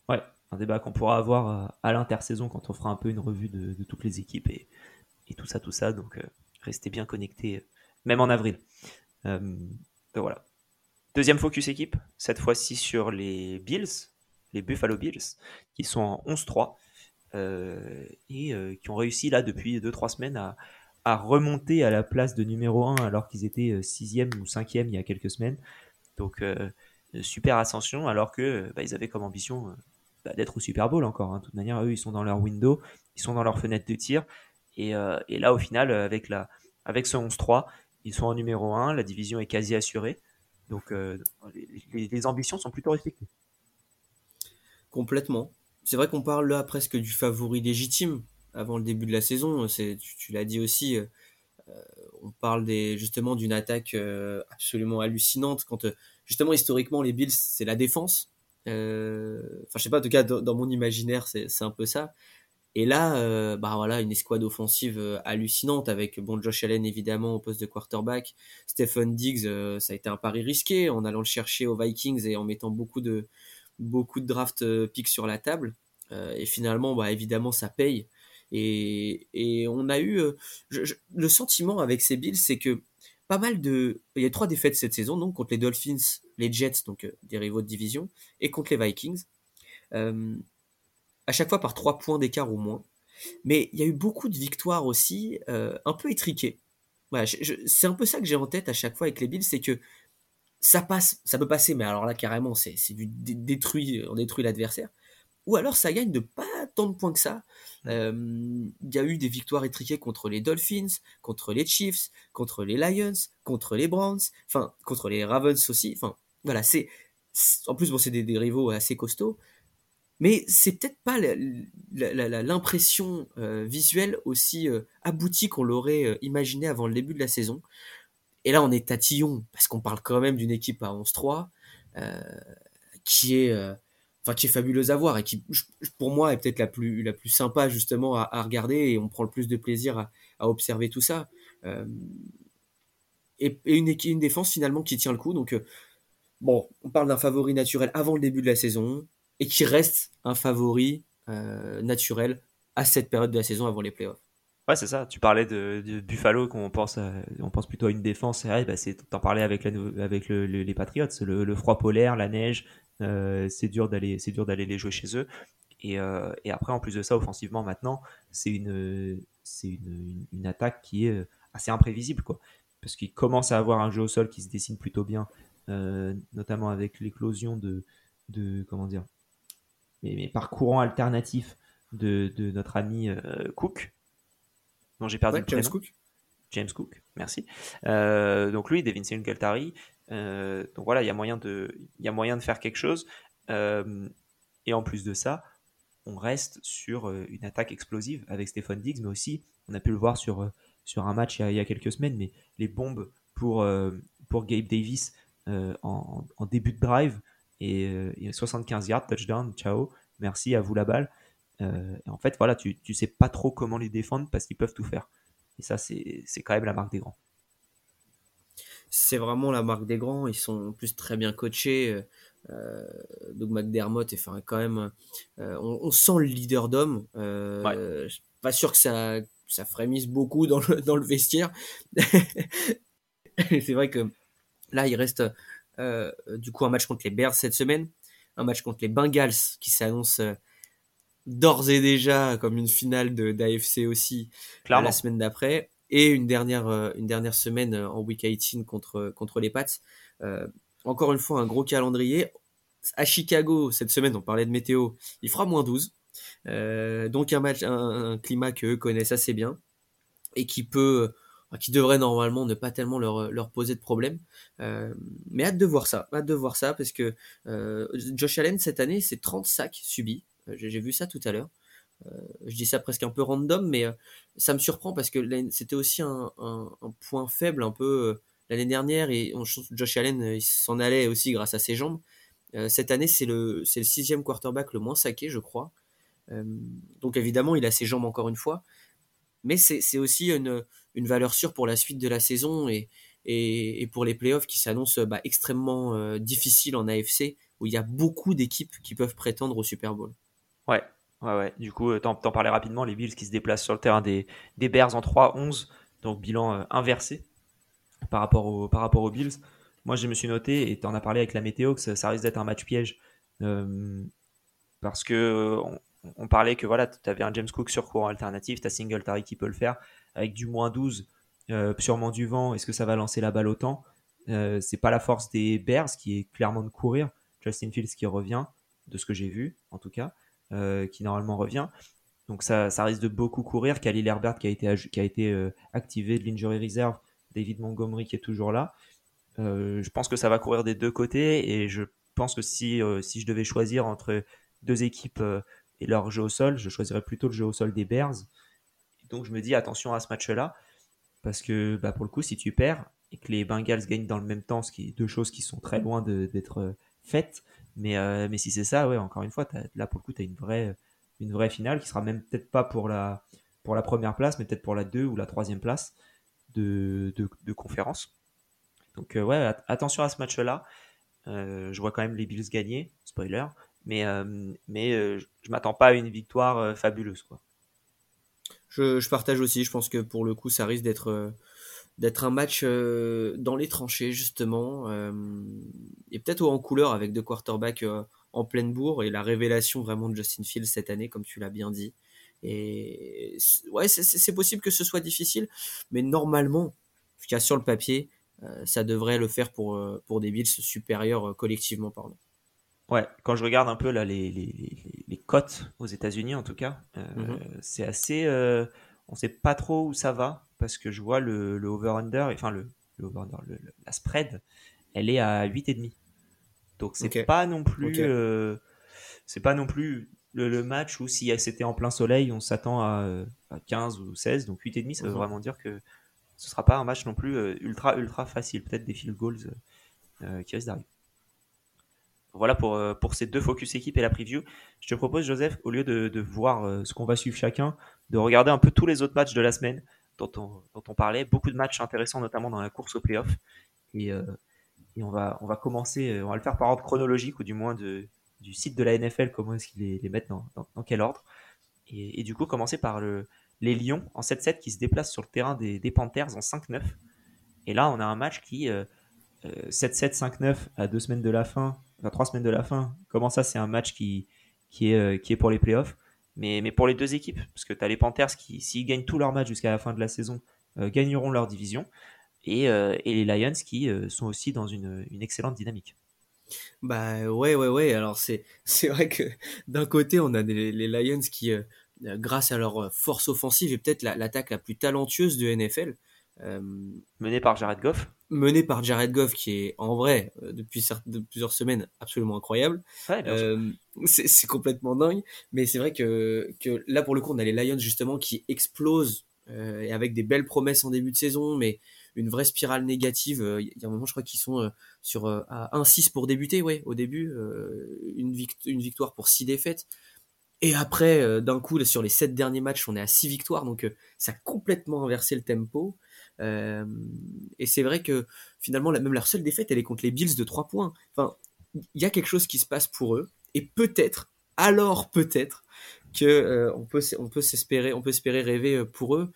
Speaker 1: Ouais, un débat qu'on pourra avoir euh, à l'intersaison quand on fera un peu une revue de, toutes les équipes et, tout ça, tout ça. Donc, restez bien connectés, même en avril. donc voilà. Deuxième focus équipe, cette fois-ci sur les Bills, les Buffalo Bills, qui sont en 11-3. Euh, et euh, qui ont réussi là depuis 2-3 semaines à, remonter à la place de numéro 1 alors qu'ils étaient 6e ou 5e il y a quelques semaines. Donc euh, super ascension alors que bah, ils avaient comme ambition bah, d'être au Super Bowl encore. Hein. De toute manière, eux, ils sont dans leur window, ils sont dans leur fenêtre de tir. Et, et là, au final, avec, la, avec ce 11-3, ils sont en numéro 1, la division est quasi assurée. Donc les, les, ambitions sont plutôt respectées.
Speaker 3: Complètement. c'est vrai qu'on parle là presque du favori légitime avant le début de la saison. C'est, tu, l'as dit aussi, euh, on parle des, justement d'une attaque euh, absolument hallucinante quand justement historiquement les Bills c'est la défense. Enfin, je sais pas, en tout cas dans, mon imaginaire c'est, un peu ça. Et là, bah voilà, une escouade offensive hallucinante avec bon Josh Allen évidemment au poste de quarterback, Stephen Diggs, ça a été un pari risqué en allant le chercher aux Vikings et en mettant beaucoup de beaucoup de draft euh, picks sur la table. Euh, et finalement, bah, évidemment, ça paye. Et, et on a eu euh, le sentiment avec ces Bills, c'est que pas mal de. Il y a trois défaites cette saison, donc contre les Dolphins, les Jets, donc des rivaux de division, et contre les Vikings. à chaque fois par trois points d'écart ou moins. Mais il y a eu beaucoup de victoires aussi, un peu étriquées. Voilà, c'est un peu ça que j'ai en tête à chaque fois avec les Bills, c'est que ça passe, ça peut passer, mais alors là carrément c'est du détruit, on détruit l'adversaire. Ou alors ça gagne de pas tant de points que ça. Euh, il y a eu des victoires étriquées contre les Dolphins, contre les Chiefs, contre les Lions, contre les Browns, enfin contre les Ravens aussi. Enfin voilà, c'est en plus bon c'est des, rivaux assez costauds, mais c'est peut-être pas l'impression euh, visuelle aussi euh, aboutie qu'on l'aurait imaginé avant le début de la saison. Et là, on est tatillon, parce qu'on parle quand même d'une équipe à 11-3, euh, qui est, qui est fabuleuse à voir et qui, pour moi, est peut-être la plus, la plus sympa justement à, regarder et on prend le plus de plaisir à, observer tout ça. Euh, et, une, défense finalement qui tient le coup. Donc, bon, on parle d'un favori naturel avant le début de la saison et qui reste un favori naturel à cette période de la saison avant les playoffs.
Speaker 1: Ouais, c'est ça. Tu parlais de, Buffalo, qu'on pense, on pense plutôt à une défense. Ouais, bah t'en parlais avec, la, avec les Patriots, le, froid polaire, la neige. Euh, c'est dur d'aller, c'est dur d'aller les jouer chez eux. Et, euh, et, après, en plus de ça, offensivement, maintenant, c'est une, c'est une, une, attaque qui est assez imprévisible, quoi. Parce qu'ils commencent à avoir un jeu au sol qui se dessine plutôt bien, euh, notamment avec l'éclosion de, de, comment dire, mais, mais par courant alternatif de, de notre ami Cook non, j'ai perdu le
Speaker 3: James Cook.
Speaker 1: James Cook, merci. Euh, donc lui, Devin Singletary. Euh, donc voilà, il y a moyen de, faire quelque chose. Euh, et en plus de ça, on reste sur une attaque explosive avec Stephen Diggs, mais aussi, on a pu le voir sur, sur un match il y, a, quelques semaines, mais les bombes pour, pour Gabe Davis en, début de drive et, 75 yards, touchdown, ciao, merci à vous la balle. Euh, en fait, voilà, tu, tu sais pas trop comment les défendre parce qu'ils peuvent tout faire. Et ça, c'est quand même la marque des grands.
Speaker 3: C'est vraiment la marque des grands. Ils sont en plus très bien coachés. Euh, Doug McDermott, enfin, quand même, euh, on, sent le leader d'homme. Euh, Pas sûr que ça, ça frémisse beaucoup dans le, dans le vestiaire. c'est vrai que là, il reste euh, du coup un match contre les Bears cette semaine, un match contre les Bengals qui s'annonce d'ores et déjà comme une finale d'AFC aussi la semaine d'après et une dernière euh, une dernière semaine euh, en week 18 contre contre les Pats. Euh, encore une fois un gros calendrier. À Chicago cette semaine, on parlait de météo, il fera moins 12. donc un match un, climat que eux connaissent assez bien et qui peut qui devrait normalement ne pas tellement leur, leur poser de problème. mais hâte de voir ça, hâte de voir ça parce que Josh Allen cette année c'est 30 sacs subis, euh, j'ai vu ça tout à l'heure. Euh, je dis ça presque un peu random, mais euh, ça me surprend parce que c'était aussi un, point faible un peu l'année dernière et on, Josh Allen s'en allait aussi grâce à ses jambes. cette année, c'est le, c'est le sixième quarterback le moins saqué, je crois. donc évidemment, il a ses jambes encore une fois, mais c'est aussi une, une, valeur sûre pour la suite de la saison et, et, pour les playoffs qui s'annoncent bah, extrêmement difficiles en AFC, où il y a beaucoup d'équipes qui peuvent prétendre au Super Bowl.
Speaker 1: Ouais, ouais, ouais. Du coup, euh, t'en, parlais rapidement, les Bills qui se déplacent sur le terrain des, des Bears en 3-11, donc bilan euh, inversé par rapport, aux Bills. Moi, je me suis noté, et t'en as parlé avec la météo, que ça, risque d'être un match piège. Euh, parce que on, parlait que voilà, tu avais un James Cook sur courant alternatif, tu Singletary qui peut le faire, avec du moins 12, sûrement du vent, est-ce que ça va lancer la balle autant? C'est pas la force des Bears qui est clairement de courir. Justin Fields qui revient, de ce que j'ai vu en tout cas. Euh, qui normalement revient. Donc ça, ça, risque de beaucoup courir. Khalil Herbert qui a été, qui a été euh, activé de l'injury reserve. David Montgomery qui est toujours là. Euh, je pense que ça va courir des deux côtés et je pense que si, si je devais choisir entre deux équipes et leur jeu au sol, je choisirais plutôt le jeu au sol des Bears. Donc je me dis attention à ce match-là, parce que bah, pour le coup, si tu perds et que les Bengals gagnent dans le même temps, ce qui est deux choses qui sont très loin d'être faites, mais, euh, mais si c'est ça, ouais, encore une fois, là pour le coup, tu as une vraie, une vraie finale qui sera même peut-être pas pour la, pour la première place, mais peut-être pour la deux ou la troisième place de, de, conférence. Donc ouais, attention à ce match-là. je vois quand même les Bills gagner, spoiler, mais, euh, mais euh, je m'attends pas à une victoire euh, fabuleuse. Quoi.
Speaker 3: Je, partage aussi, je pense que pour le coup, ça risque d'être d'être un match dans les tranchées justement et peut-être en couleur avec deux quarterbacks en pleine bourre et la révélation vraiment de Justin Fields cette année comme tu l'as bien dit et ouais c'est possible que ce soit difficile mais normalement en tout cas sur le papier ça devrait le faire pour pour des Bills supérieurs collectivement pardon
Speaker 1: Ouais, quand je regarde un peu là, les, les, les, cotes aux États-Unis, en tout cas, euh, mhm. c'est assez. Euh, on sait pas trop où ça va parce que je vois le, le over-under, enfin le, le over-under, la spread, elle est à 8,5. Donc c'est pas non plus. Euh, c'est pas non plus le, match où si c'était en plein soleil, on s'attend à, à, 15 ou 16. Donc 8,5, ça veut mhm. vraiment dire que ce sera pas un match non plus ultra, ultra facile. Peut-être des field goals qui risquent d'arriver. Voilà pour, euh, pour ces deux focus équipe et la preview. Je te propose, Joseph, au lieu de, de voir euh, ce qu'on va suivre chacun, de regarder un peu tous les autres matchs de la semaine dont on, dont on parlait. Beaucoup de matchs intéressants, notamment dans la course au playoff. Et, euh, et on, va, on va commencer, on va le faire par ordre chronologique, ou du moins du site de la NFL, comment est-ce qu'ils les, mettent dans, dans, quel ordre. Et, et, du coup, commencer par le, les Lions en 7-7 qui se déplacent sur le terrain des, des Panthers en 5-9. Et là, on a un match qui, 7-7, 5-9 à deux semaines de la fin, à trois semaines de la fin. Comment ça, c'est un match qui, qui, est, euh, qui est pour les playoffs mais, mais pour les deux équipes, parce que tu as les Panthers qui, s'ils gagnent tous leurs matchs jusqu'à la fin de la saison, euh, gagneront leur division. Et, euh, et, les Lions qui sont aussi dans une, une, excellente dynamique.
Speaker 3: Bah ouais, ouais, ouais. Alors c'est, c'est vrai que d'un côté, on a les, les Lions qui, grâce à leur force offensive, et peut-être l'attaque la, plus talentueuse de NFL,
Speaker 1: euh, mené par Jared Goff.
Speaker 3: Mené par Jared Goff, qui est en vrai, euh, depuis plusieurs semaines, absolument incroyable. Euh, c'est complètement dingue. Mais c'est vrai que, que là, pour le coup, on a les Lions, justement, qui explosent et avec des belles promesses en début de saison, mais une vraie spirale négative. Il y a un moment, je crois qu'ils sont sur à 1-6 pour débuter, ouais, au début, une, une, victoire pour 6 défaites. Et après, d'un coup, sur les 7 derniers matchs, on est à 6 victoires, donc ça a complètement inversé le tempo. Et c'est vrai que finalement, même leur seule défaite, elle est contre les Bills de 3 points. Enfin, il y a quelque chose qui se passe pour eux. Et peut-être, alors peut-être, que euh, on peut on peut s'espérer on peut espérer rêver euh, pour eux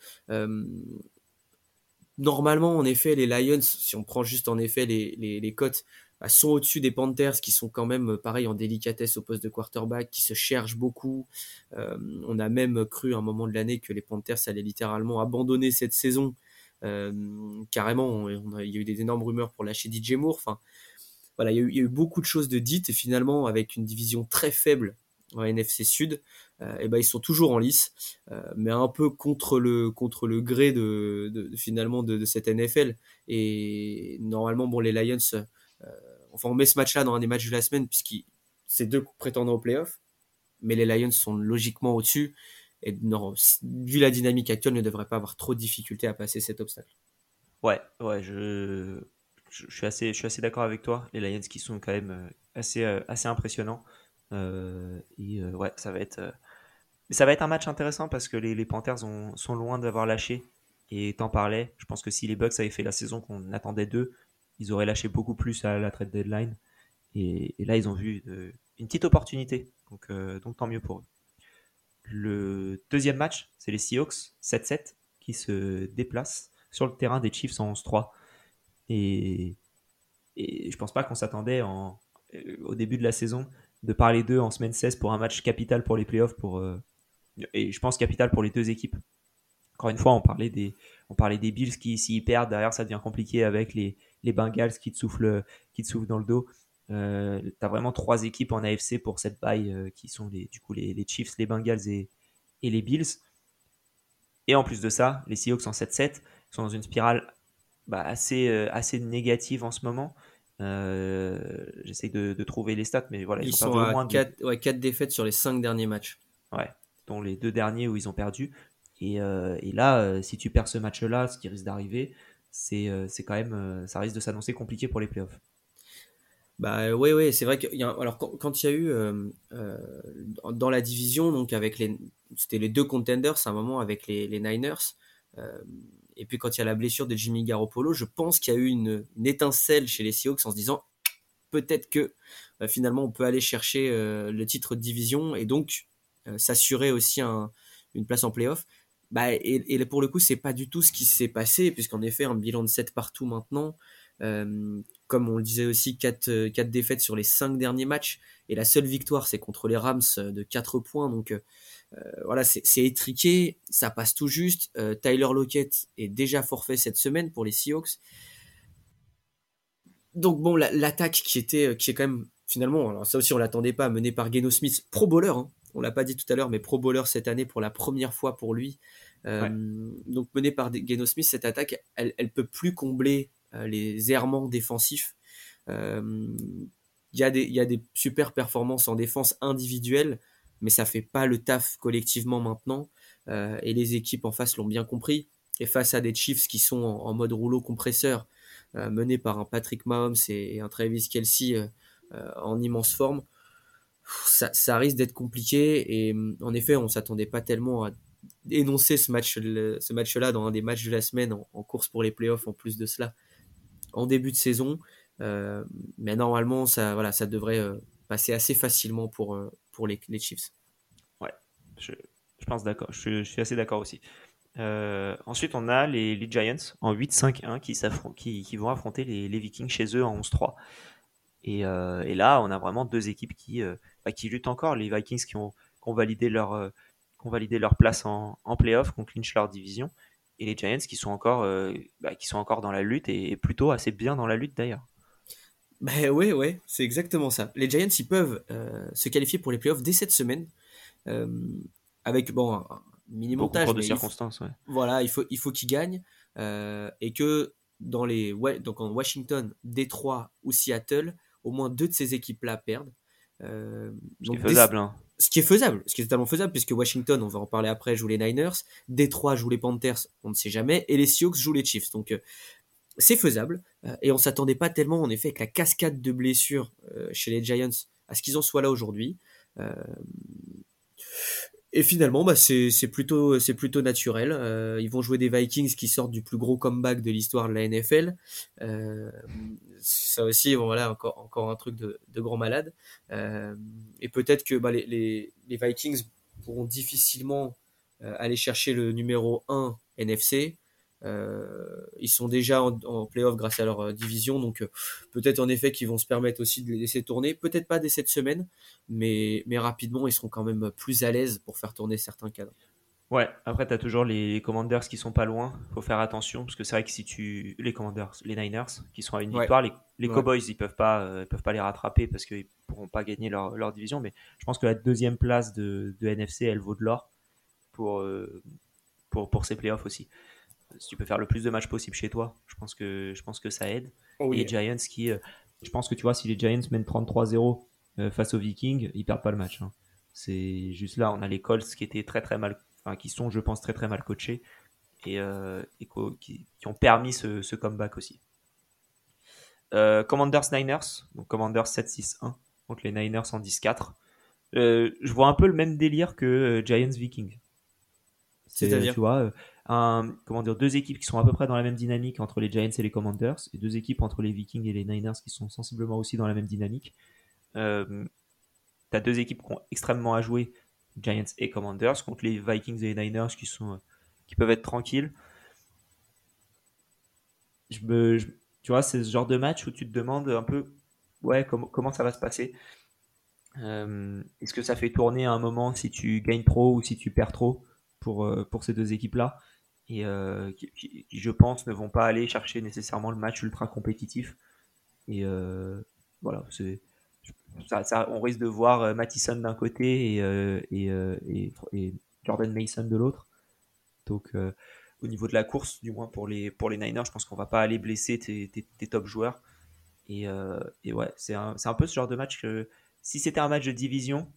Speaker 3: normalement en effet les Lions si on prend juste en effet les, les, les cotes bah, sont au-dessus des Panthers qui sont quand même pareil en délicatesse au poste de quarterback qui se cherchent beaucoup on a même cru à un moment de l'année que les Panthers allaient littéralement abandonner cette saison euh, carrément, il y a eu des énormes rumeurs pour lâcher DJ Moore. Enfin, voilà, il y, a eu, beaucoup de choses de dites et finalement, avec une division très faible en NFC Sud, et euh, eh ben ils sont toujours en lice, euh, mais un peu contre le contre le gré de, finalement de, cette NFL. Et normalement, bon, les Lions, enfin, on met ce match-là dans un des matchs de la semaine puisque c'est deux prétendants au playoff, mais les Lions sont logiquement au-dessus et vu la dynamique actuelle, ne devrait pas avoir trop de difficultés à passer cet obstacle.
Speaker 1: Ouais, ouais, je, suis assez, assez d'accord avec toi. Les Lions qui sont quand même euh, assez, euh, assez impressionnants. Euh, et ouais, ça va être, ça va être un match intéressant parce que les, Panthers sont loin d'avoir lâché. Et t'en parlais, je pense que si les Bucks avaient fait la saison qu'on attendait d'eux, ils auraient lâché beaucoup plus à la trade deadline. Et, là, ils ont vu une petite opportunité. Donc, donc tant mieux pour eux. Le deuxième match, c'est les Seahawks 7-7 qui se déplacent sur le terrain des Chiefs en 11-3. Et, et je pense pas qu'on s'attendait en, euh, au début de la saison de parler d'eux en semaine 16 pour un match capital pour les playoffs. Pour, euh, et je pense capital pour les deux équipes. Encore une fois, on parlait des, on parlait des Bills qui, s'y perdent, derrière ça devient compliqué avec les, les Bengals qui te, qui te soufflent dans le dos. Euh, tu as vraiment trois équipes en AFC pour cette baille euh, qui sont les, du coup les, Chiefs, les Bengals et, et, les Bills. Et en plus de ça, les Seahawks en 7-7 sont dans une spirale bah, assez, euh, assez négative en ce moment. J'essaie de, de, trouver les stats, mais voilà,
Speaker 3: ils, sont à 4, ouais, 4 défaites sur les 5 derniers matchs.
Speaker 1: Ouais, dont les deux derniers où ils ont perdu. Et, et là, si tu perds ce match-là, ce qui risque d'arriver, c'est quand même, ça risque de s'annoncer compliqué pour les playoffs.
Speaker 3: Bah oui, oui, c'est vrai que alors quand, il y a eu dans la division, donc avec les, c'était les deux contenders à un moment avec les, les Niners. Et puis quand il y a la blessure de Jimmy Garoppolo, je pense qu'il y a eu une, étincelle chez les Seahawks en se disant peut-être que euh, finalement on peut aller chercher euh, le titre de division et donc euh, s'assurer aussi une place en playoff. Bah, et, pour le coup, c'est pas du tout ce qui s'est passé, puisqu'en effet, un bilan de 7 partout maintenant, comme on le disait aussi, 4, 4 défaites sur les 5 derniers matchs, et la seule victoire, c'est contre les Rams de 4 points, donc euh, voilà, c'est étriqué, ça passe tout juste. Euh, Tyler Lockett est déjà forfait cette semaine pour les Seahawks. Donc bon, l'attaque qui était, euh, qui est quand même finalement, alors ça aussi on l'attendait pas, menée par Geno Smith, pro bowler, hein. on l'a pas dit tout à l'heure, mais pro bowler cette année pour la première fois pour lui. Donc menée par Geno Smith, cette attaque, elle, elle peut plus combler les errements défensifs. Il y, a des, y a des super performances en défense individuelle, mais ça fait pas le taf collectivement maintenant. Euh, et les équipes en face l'ont bien compris. Et face à des Chiefs qui sont en, mode rouleau compresseur, euh, menés par un Patrick Mahomes et, un Travis Kelsey euh, en immense forme, ça, risque d'être compliqué. Et en effet, on s'attendait pas tellement à énoncer ce match-là dans un des matchs de la semaine en, course pour les playoffs. En plus de cela, en début de saison, mais normalement, ça, voilà, ça devrait passer assez facilement pour, pour les, Chiefs.
Speaker 1: Ouais, je, je pense d'accord. Je, suis assez d'accord aussi. Euh, ensuite, on a les, Giants en 8-5-1 qui, qui, qui, vont affronter les, Vikings chez eux en 11-3. Et, euh, et, là, on a vraiment deux équipes qui, euh, bah, qui luttent encore. Les Vikings qui ont, qui ont validé, leur, qui ont validé leur place en, en playoff, qui ont clinché leur division. Et les Giants qui sont encore, bah, qui sont encore dans la lutte et plutôt assez bien dans la lutte d'ailleurs.
Speaker 3: Ben ouais, ouais, c'est exactement ça. Les Giants, ils peuvent euh, se qualifier pour les playoffs dès cette semaine, euh, avec bon un mini montage.
Speaker 1: de circonstances, ouais.
Speaker 3: Voilà, il faut il faut qu'ils gagnent euh, et que dans les ouais, donc en Washington, Détroit ou Seattle, au moins deux de ces équipes-là perdent.
Speaker 1: ce qui est faisable. Hein.
Speaker 3: Ce qui est faisable, ce qui est totalement faisable, puisque Washington, on va en parler après, joue les Niners, Détroit joue les Panthers, on ne sait jamais, et les Seahawks jouent les Chiefs. Donc c'est faisable. Euh, et on s'attendait pas tellement, en effet, avec la cascade de blessures euh, chez les Giants, à ce qu'ils en soient là aujourd'hui. Euh, et finalement, bah, c'est plutôt, plutôt naturel. ils vont jouer des Vikings qui sortent du plus gros comeback de l'histoire de la NFL. ça aussi, voilà, encore, encore un truc de, de grand malade. et peut-être que bah, les, les, les, Vikings pourront difficilement aller chercher le numéro 1 NFC. Euh, ils sont déjà en, en playoff grâce à leur euh, division, donc euh, peut-être en effet qu'ils vont se permettre aussi de les laisser tourner, peut-être pas dès cette semaine, mais, mais rapidement ils seront quand même plus à l'aise pour faire tourner certains cadres.
Speaker 1: Ouais, après tu as toujours les Commanders qui sont pas loin, faut faire attention parce que c'est vrai que si tu les Commanders, les Niners qui sont à une victoire, les, les Cowboys ils peuvent pas peuvent pas les rattraper parce qu'ils pourront pas gagner leur, leur, division, mais je pense que la deuxième place de, de NFC elle vaut de l'or pour, pour pour ces playoffs aussi si tu peux faire le plus de matchs possible chez toi, je pense que, je pense que ça aide. Oh, et les Giants qui, euh, je pense que tu vois, si les Giants mènent 33-0 euh, face aux Vikings, ils perdent pas le match. Hein. C'est juste là, on a les Colts qui étaient très très mal, enfin, qui sont, je pense, très très mal coachés et, euh, qui, ont permis ce, comeback aussi. Commanders Niners, donc Commanders 7-6-1 contre les Niners en 10-4. je vois un peu le même délire que Giants Vikings. C'est-à-dire, tu vois, comment dire, deux équipes qui sont à peu près dans la même dynamique entre les Giants et les Commanders, et deux équipes entre les Vikings et les Niners qui sont sensiblement aussi dans la même dynamique. Euh, tu as deux équipes qui ont extrêmement à jouer, Giants et Commanders, contre les Vikings et les Niners qui, qui peuvent être tranquilles. Tu vois, c'est ce genre de match où tu te demandes un peu ouais, comment, ça va se passer. Euh, est-ce que ça fait tourner à un moment si tu gagnes trop ou si tu perds trop pour, euh, pour ces deux équipes-là? Euh, qui, je pense, ne vont pas aller chercher nécessairement le match ultra compétitif. Et euh, voilà, c'est on risque de voir euh, Mattison d'un côté et, Jordan Mason de l'autre. Donc, au niveau de la course, du moins pour les, pour les Niners, je pense qu'on va pas aller blesser tes, top joueurs. Et, ouais, c'est un, un, peu ce genre de match que si c'était un match de division,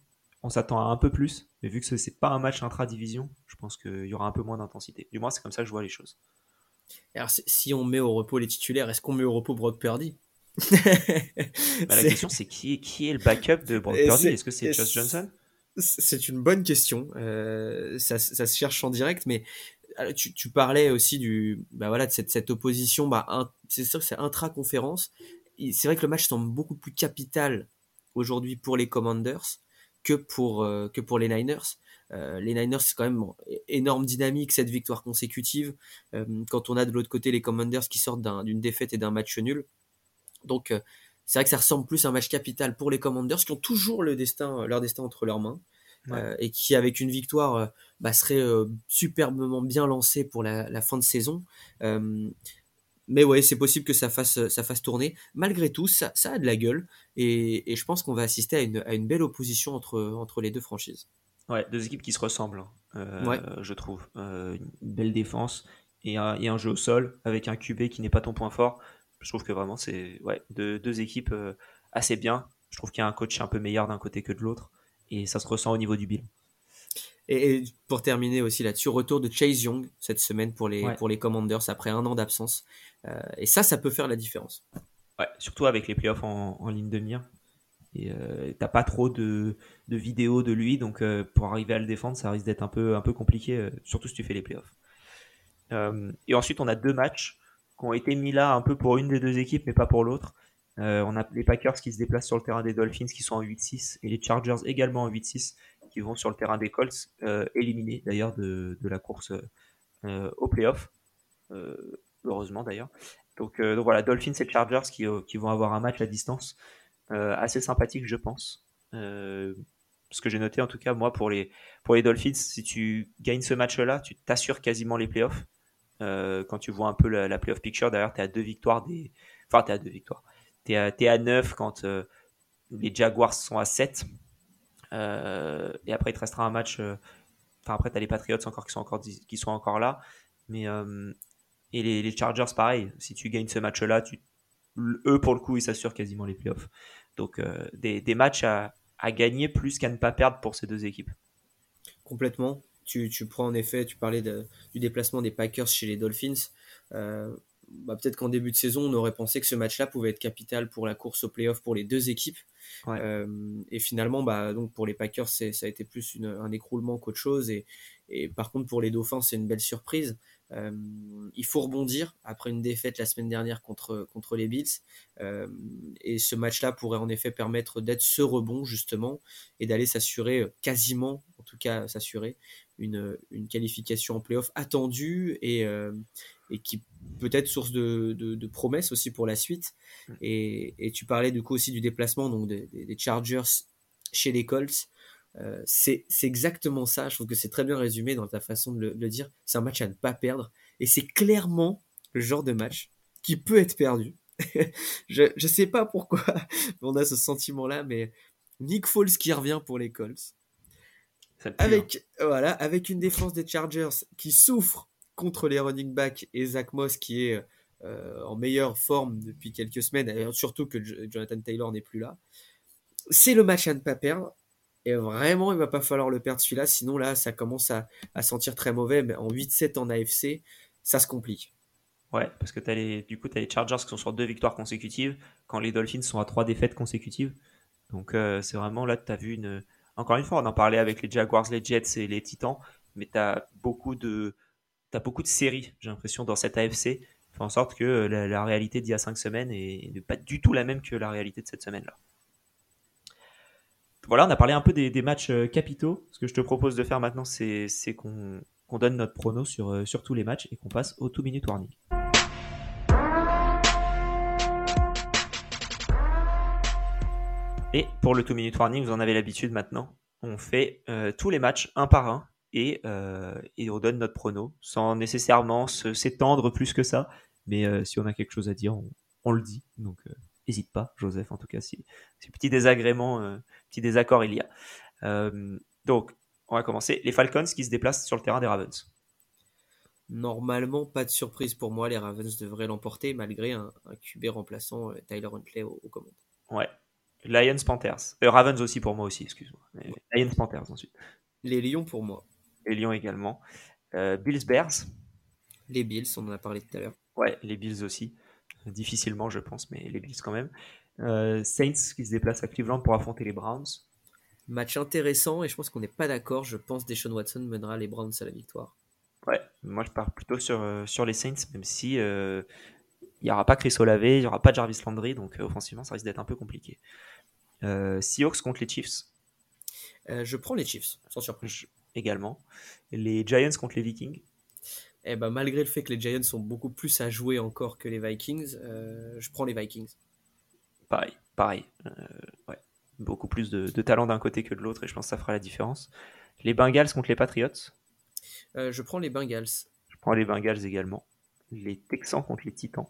Speaker 1: on s'attend à un peu plus, mais vu que ce n'est pas un match intra-division, je pense qu'il y aura un peu moins d'intensité. Du moins, c'est comme ça que je vois les choses.
Speaker 3: Alors, si on met au repos les titulaires, est-ce qu'on met au repos Brock Purdy?
Speaker 1: Bah, La question, c'est qui est, qui est le backup de Brock Purdy? Est-ce que c'est Josh Johnson?
Speaker 3: C'est une bonne question. Euh, ça, ça, se cherche en direct, mais tu, tu, parlais aussi du, bah voilà, de cette, cette opposition. Bah, c'est sûr que c'est intra-conférence. C'est vrai que le match semble beaucoup plus capital aujourd'hui pour les Commanders que pour, euh, que pour les Niners. Euh, les Niners, c'est quand même énorme dynamique, cette victoire consécutive. Euh, quand on a de l'autre côté les Commanders qui sortent d'une défaite et d'un match nul. Donc, c'est vrai que ça ressemble plus à un match capital pour les Commanders qui ont toujours le destin, leur destin entre leurs mains. et qui, avec une victoire, bah, serait superbement bien lancé pour la, la, fin de saison. Mais ouais, c'est possible que ça fasse, ça fasse tourner. Malgré tout, ça, ça a de la gueule. Et, et je pense qu'on va assister à une, à une, belle opposition entre, entre les deux franchises.
Speaker 1: Ouais, deux équipes qui se ressemblent, euh, je trouve. Euh, une belle défense et un, et un, jeu au sol avec un QB qui n'est pas ton point fort. Je trouve que vraiment, c'est ouais, deux, deux équipes euh, assez bien. Je trouve qu'il y a un coach un peu meilleur d'un côté que de l'autre. Et ça se ressent au niveau du bilan.
Speaker 3: Et, pour terminer aussi là-dessus, retour de Chase Young cette semaine pour les, pour les Commanders après un an d'absence. Euh, et ça, ça peut faire la différence.
Speaker 1: Ouais, surtout avec les playoffs en, ligne de mire. Et euh, t'as pas trop de, de, vidéos de lui, donc euh, pour arriver à le défendre, ça risque d'être un peu, un peu compliqué, surtout si tu fais les playoffs. Et ensuite, on a deux matchs qui ont été mis là un peu pour une des deux équipes, mais pas pour l'autre. on a les Packers qui se déplacent sur le terrain des Dolphins qui sont en 8-6 et les Chargers également en 8-6 qui vont sur le terrain des Colts, éliminés d'ailleurs de, de, la course au playoff heureusement d'ailleurs. Donc, donc, voilà, Dolphins et Chargers qui, qui, vont avoir un match à distance. Euh, assez sympathique, je pense. Euh, ce que j'ai noté en tout cas, moi, pour les, pour les Dolphins, si tu gagnes ce match-là, tu t'assures quasiment les playoffs. Euh, quand tu vois un peu la, playoff picture, d'ailleurs, tu es à deux victoires des. Enfin, tu à deux victoires. Tu es, es, à 9 quand les Jaguars sont à 7. et après, il te restera un match. Enfin, après, tu as les Patriots encore qui sont encore, qui sont encore là. Mais. Et les, les, Chargers, pareil. Si tu gagnes ce match-là, tu, eux, pour le coup, ils s'assurent quasiment les playoffs. Donc, euh, des, des, matchs à, à, gagner plus qu'à ne pas perdre pour ces deux équipes.
Speaker 3: Complètement. Tu, tu prends en effet, tu parlais de, du déplacement des Packers chez les Dolphins. Euh, bah, peut-être qu'en début de saison, on aurait pensé que ce match-là pouvait être capital pour la course au playoff pour les deux équipes. Ouais. Euh, et finalement, bah, donc pour les Packers, ça a été plus une, un écroulement qu'autre chose. Et, et, par contre, pour les Dauphins, c'est une belle surprise. Euh, il faut rebondir après une défaite la semaine dernière contre, contre les Bills. Euh, et ce match-là pourrait en effet permettre d'être ce rebond justement et d'aller s'assurer euh, quasiment, en tout cas s'assurer, une, une, qualification en playoff attendue et, euh, et qui peut être source de, de, de, promesses aussi pour la suite. Mm. Et, et, tu parlais du coup aussi du déplacement donc des, des Chargers chez les Colts. Euh, c'est exactement ça. Je trouve que c'est très bien résumé dans ta façon de le, de le dire. C'est un match à ne pas perdre. Et c'est clairement le genre de match qui peut être perdu. je ne sais pas pourquoi on a ce sentiment-là, mais Nick Foles qui revient pour les Colts. Avec, voilà, avec une défense des Chargers qui souffre contre les running backs et Zach Moss qui est euh, en meilleure forme depuis quelques semaines, surtout que Jonathan Taylor n'est plus là. C'est le match à ne pas perdre. Et vraiment, il va pas falloir le perdre celui-là, sinon là, ça commence à, sentir très mauvais. Mais en 8-7 en AFC, ça se complique.
Speaker 1: Ouais, parce que as les, du coup, tu as les Chargers qui sont sur deux victoires consécutives, quand les Dolphins sont à trois défaites consécutives. Donc euh, c'est vraiment là, tu as vu une... Encore une fois, on en parlait avec les Jaguars, les Jets et les Titans, mais tu as beaucoup de... As beaucoup de séries, j'ai l'impression, dans cette AFC. Fait en sorte que la, la réalité d'il y a cinq semaines est pas du tout la même que la réalité de cette semaine-là voilà, on a parlé un peu des, matchs euh, capitaux. Ce que je te propose de faire maintenant, c'est qu'on qu donne notre prono sur, euh, sur tous les matchs et qu'on passe au 2 minute warning. Et pour le 2 minute warning, vous en avez l'habitude maintenant. On fait euh, tous les matchs un par un et, on donne notre prono sans nécessairement s'étendre plus que ça. Mais si on a quelque chose à dire, on, le dit. Donc n'hésite pas, Joseph, en tout cas, si, si petit désagrément, petit désaccord il y a. Euh, donc, on va commencer. Les Falcons qui se déplacent sur le terrain des Ravens.
Speaker 3: Normalement, pas de surprise pour moi. Les Ravens devraient l'emporter malgré un, un QB remplaçant euh, Tyler Huntley aux, aux commandes.
Speaker 1: Ouais. Lions Panthers. Euh, Ravens aussi pour moi aussi, excuse-moi. Lions Panthers ensuite.
Speaker 3: Les Lions pour moi.
Speaker 1: Les Lions également. Bills Bears.
Speaker 3: Les Bills, on en a parlé tout à l'heure.
Speaker 1: Ouais, les Bills aussi. Difficilement, je pense, mais les Bills quand même. Euh, Saints qui se déplacent à Cleveland pour affronter les Browns.
Speaker 3: Match intéressant et je pense qu'on n'est pas d'accord. Je pense que Deshaun Watson mènera les Browns à la victoire.
Speaker 1: Ouais, moi je pars plutôt sur, sur les Saints, même si il n'y aura pas Chris Olave, il n'y aura pas Jarvis Landry, donc offensivement ça risque d'être un peu compliqué. Seahawks contre les Chiefs.
Speaker 3: je prends les Chiefs, sans surprise
Speaker 1: également. Les Giants contre les Vikings.
Speaker 3: Eh ben, malgré le fait que les Giants sont beaucoup plus à jouer encore que les Vikings, euh, je prends les Vikings.
Speaker 1: Pareil, pareil. Euh, ouais. Beaucoup plus de, talent d'un côté que de l'autre et je pense que ça fera la différence. Les Bengals contre les Patriots.
Speaker 3: Euh, je prends les Bengals.
Speaker 1: Je prends les Bengals également. Les Texans contre les Titans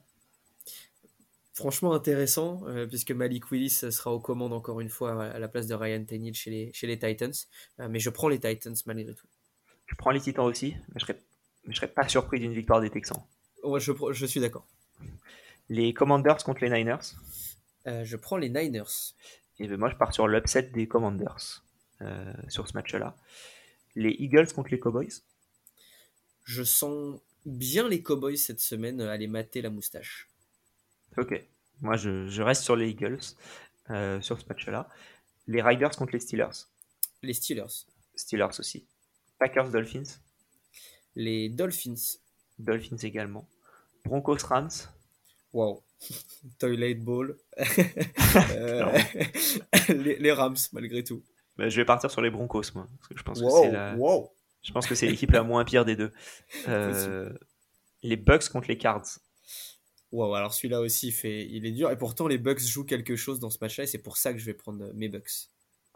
Speaker 3: franchement intéressant, euh, puisque Malik Willis sera aux commandes encore une fois à la place de Ryan Tannehill chez les, chez les Titans. Euh, mais je prends les Titans malgré tout.
Speaker 1: Je prends les Titans aussi, mais je serais, serais pas surpris d'une victoire des Texans.
Speaker 3: Ouais, je, je suis d'accord.
Speaker 1: Les Commanders contre les Niners
Speaker 3: euh, Je prends les Niners.
Speaker 1: Et ben moi, je pars sur l'upset des Commanders sur ce match-là. Les Eagles contre les Cowboys
Speaker 3: Je sens bien les Cowboys cette semaine aller mater la moustache.
Speaker 1: Ok. Moi, je, reste sur les Eagles euh, sur ce match-là. Les Riders contre les Steelers.
Speaker 3: Les Steelers.
Speaker 1: Steelers aussi. Packers Dolphins.
Speaker 3: Les Dolphins.
Speaker 1: Dolphins également. Broncos Rams.
Speaker 3: Wow. Toilet Ball. Euh, les, Rams, malgré tout.
Speaker 1: Bah, je vais partir sur les Broncos, moi. Parce que je pense que c'est la... Je pense que c'est l'équipe la moins pire des deux. Euh, les Bucks contre les Cards.
Speaker 3: Wow, alors celui-là aussi, il, fait, il est dur. Et pourtant, les Bucks jouent quelque chose dans ce match-là. Et c'est pour ça que je vais prendre euh, mes Bucks.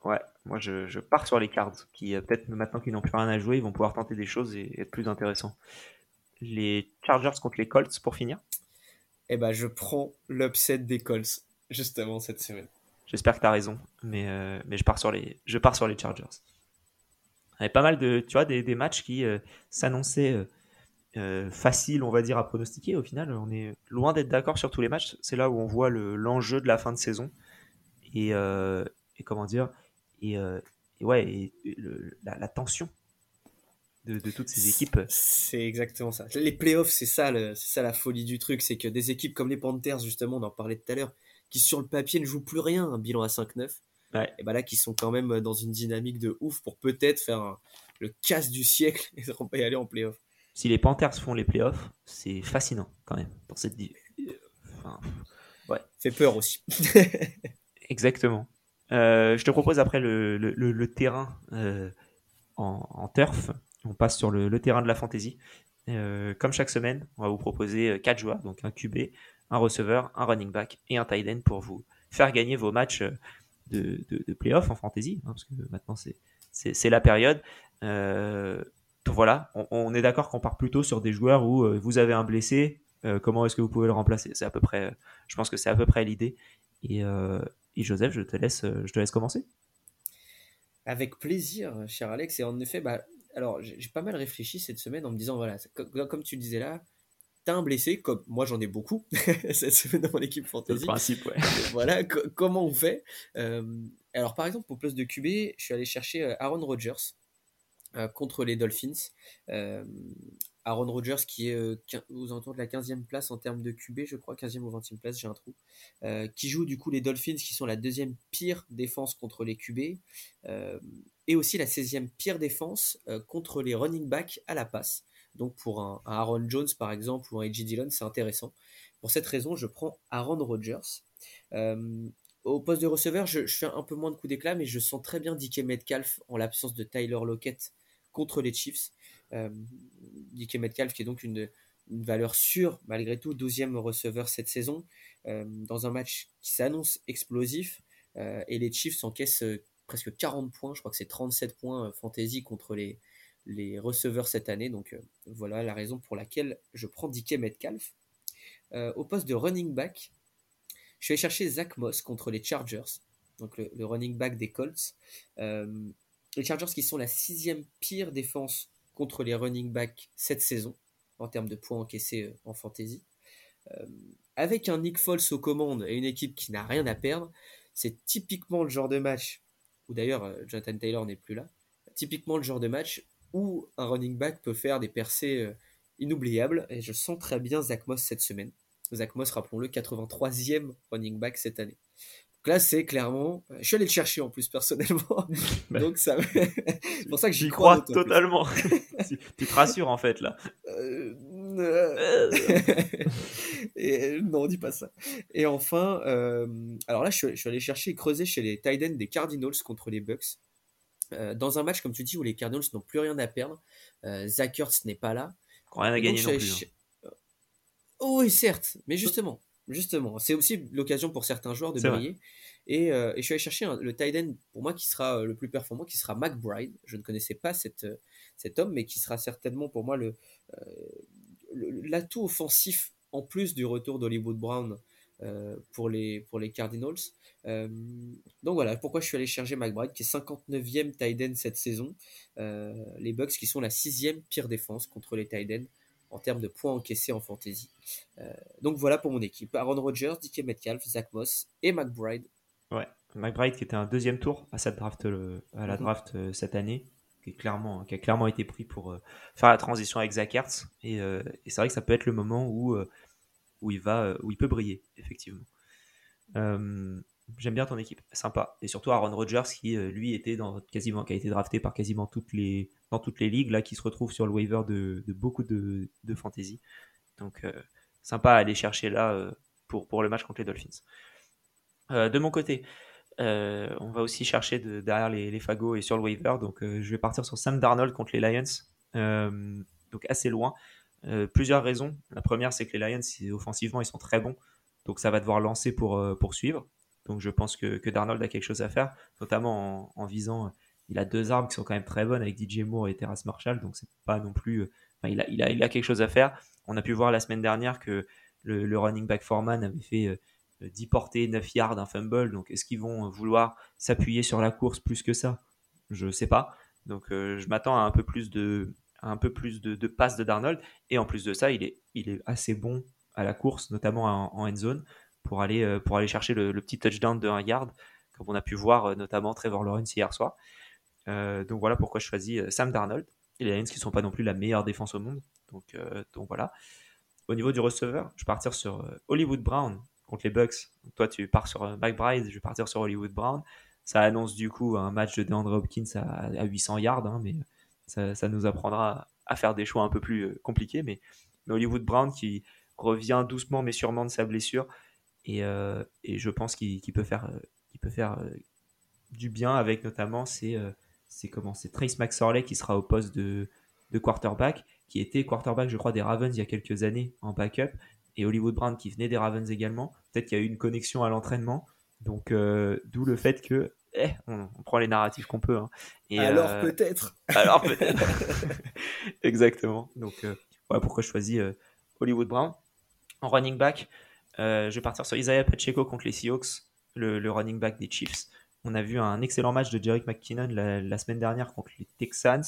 Speaker 1: Ouais, moi je, pars sur les cards. Qui peut-être maintenant qu'ils n'ont plus rien à jouer, ils vont pouvoir tenter des choses et être plus intéressants. Les Chargers contre les Colts pour finir
Speaker 3: Eh ben, je prends l'upset des Colts, justement, cette semaine.
Speaker 1: J'espère que tu as raison, mais, euh, mais je, pars sur les, je pars sur les Chargers. Il y avait pas mal de, tu vois, des, matchs qui s'annonçaient euh, facile, on va dire, à pronostiquer. Au final, on est loin d'être d'accord sur tous les matchs. C'est là où on voit l'enjeu de la fin de saison et, euh, comment dire et, euh, ouais et la, tension de, toutes ces équipes.
Speaker 3: C'est exactement ça. Les playoffs, c'est ça, c'est ça la folie du truc, c'est que des équipes comme les Panthers, justement, on en parlait tout à l'heure, qui sur le papier ne jouent plus rien, un bilan à 5-9. Et bah là, qui sont quand même dans une dynamique de ouf pour peut-être faire le casse du siècle et y aller en playoff
Speaker 1: si les Panthers font les playoffs, c'est fascinant quand même pour cette.
Speaker 3: Enfin, ouais. Fait peur aussi.
Speaker 1: Exactement. Euh, je te propose après le, le, terrain euh, en, turf. On passe sur le, terrain de la fantasy. Euh, comme chaque semaine, on va vous proposer quatre joueurs, donc un QB, un receveur, un running back et un tight end pour vous faire gagner vos matchs de, de, de playoff en fantasy, hein, parce que maintenant c'est la période voilà, on, est d'accord qu'on part plutôt sur des joueurs où euh, vous avez un blessé, euh, comment est-ce que vous pouvez le remplacer? C'est à peu près, je pense que c'est à peu près l'idée. Et, euh, Joseph, je te laisse, je te laisse commencer.
Speaker 3: Avec plaisir, cher Alex. Et en effet, bah, alors j'ai pas mal réfléchi cette semaine en me disant voilà, comme, tu le disais là, t'as un blessé, comme moi j'en ai beaucoup cette semaine dans mon équipe fantasy.
Speaker 1: Le principe, ouais.
Speaker 3: voilà, comment on fait Alors par exemple, pour poste de QB, je suis allé chercher Aaron Rodgers. Euh, contre les Dolphins. Euh, Aaron Rodgers qui est euh, aux de la 15e place en termes de QB, je crois, 15e ou 20e place, j'ai un trou, qui joue du coup les Dolphins qui sont la deuxième pire défense contre les QB, et aussi la 16e pire défense contre les running backs à la passe. Donc pour un, Aaron Jones par exemple ou un A.J. Dillon, c'est intéressant. Pour cette raison, je prends Aaron Rodgers. au poste de receveur, je, fais un peu moins de coups d'éclat, mais je sens très bien DK Metcalf en l'absence de Tyler Lockett contre les Chiefs. Euh, DK Metcalf qui est donc une, valeur sûre malgré tout, 12e receveur cette saison, euh, dans un match qui s'annonce explosif. Euh, et les Chiefs encaissent presque 40 points, je crois que c'est 37 points fantasy contre les, les receveurs cette année. Donc voilà la raison pour laquelle je prends DK Metcalf. au poste de running back, je vais chercher Zach Moss contre les Chargers, donc le, le running back des Colts les Chargers qui sont la sixième pire défense contre les running backs cette saison, en termes de points encaissés euh, en fantasy. Euh, avec un Nick Foles aux commandes et une équipe qui n'a rien à perdre, c'est typiquement le genre de match où d'ailleurs Jonathan Taylor n'est plus là. Typiquement le genre de match où un running back peut faire des percées inoubliables. Et je sens très bien Zach Moss cette semaine. Zach Moss, rappelons-le, 83e running back cette année. Donc là, c'est clairement. Je suis allé le chercher en plus personnellement. Bah. Donc ça. c'est pour ça que j'y crois.
Speaker 1: totalement. tu te rassures en fait là. Euh,
Speaker 3: et, non, dis pas ça. Et enfin, euh, alors là, je suis, allé chercher et creuser chez les Titans des Cardinals contre les Bucks. Euh, dans un match, comme tu dis, où les Cardinals n'ont plus rien à perdre, Zach Ertz n'est pas là.
Speaker 1: Rien à gagner non plus. Hein.
Speaker 3: Oh, oui, certes, mais justement, justement, c'est aussi l'occasion pour certains joueurs de briller. Et, et, je suis allé chercher le tight end pour moi qui sera le plus performant, qui sera McBride. Je ne connaissais pas cette, cet homme, mais qui sera certainement pour moi le, l'atout offensif en plus du retour d'Hollywood Brown euh, pour, les, pour les Cardinals. Euh, donc voilà pourquoi je suis allé chercher McBride qui est 59e tight end cette saison. Euh, les Bucks qui sont la sixième pire défense contre les tight ends en termes de points encaissés en fantasy. donc voilà pour mon équipe. Aaron Rodgers, DK Metcalf, Zach Moss et McBride.
Speaker 1: Ouais, McBride qui était un deuxième tour à, cette draft, à la mhm. draft cette année qui, clairement, qui a clairement été pris pour euh, faire la transition avec Zach Ertz. Et, euh, et c'est vrai que ça peut être le moment où, euh, où, il, va, où il peut briller, effectivement. J'aime bien ton équipe, sympa. Et surtout Aaron Rodgers qui, lui, était dans quasiment, qui a été drafté par quasiment toutes les, dans toutes les ligues, là, qui se retrouve sur le waiver de, beaucoup de, de fantasy. Donc, sympa à aller chercher là pour, pour le match contre les Dolphins. de mon côté, euh, on va aussi chercher derrière les, fagots et sur le waiver. Donc, euh, je vais partir sur Sam Darnold contre les Lions. Euh, donc, assez loin. plusieurs raisons. La première, c'est que les Lions, offensivement, ils sont très bons. Donc, ça va devoir lancer pour poursuivre. Donc, je pense que, Darnold a quelque chose à faire, notamment en, visant. Il a deux armes qui sont quand même très bonnes avec DJ Moore et Terrace Marshall. Donc, c'est pas non plus. il, a, a, quelque chose à faire. On a pu voir la semaine dernière que le, running back Foreman avait fait 10 portées, 9 yards, un fumble. Donc est-ce qu'ils vont vouloir s'appuyer sur la course plus que ça? Je ne sais pas. Donc euh, je m'attends à un peu plus de passes de Darnold. Et en plus de ça, il est assez bon à la course, notamment en, end zone, pour aller, euh, pour aller chercher le, petit touchdown de 1 yard, comme on a pu voir euh, notamment Trevor Lawrence hier soir. donc voilà pourquoi je choisis Sam Darnold. Et les Lions qui ne sont pas non plus la meilleure défense au monde. Donc, donc voilà. Au niveau du receveur, je vais partir sur Hollywood Brown, contre les Bucks. toi, tu pars sur euh, McBride, je vais partir sur Hollywood Brown. Ça annonce du coup un match de DeAndre Hopkins à, 800 yards, hein, mais ça, nous apprendra à faire des choix un peu plus euh, compliqués. Mais, Hollywood Brown qui revient doucement mais sûrement de sa blessure. Et, euh, je pense qu'il peut faire, peut faire du bien avec notamment c'est comment c'est Trace McSorley qui sera au poste de, de, quarterback, qui était quarterback je crois des Ravens il y a quelques années en backup et Hollywood Brown qui venait des Ravens également. Peut-être qu'il y a eu une connexion à l'entraînement. Donc, euh, d'où le fait que eh, on, prend les narratifs qu'on peut. Hein.
Speaker 3: Et, alors euh, peut-être.
Speaker 1: Alors peut-être. Exactement. Donc, euh, voilà pourquoi je choisis Hollywood Brown. En running back, je vais partir sur Isaiah Pacheco contre les Seahawks, le, running back des Chiefs. On a vu un excellent match de Jerick McKinnon la, semaine dernière contre les Texans,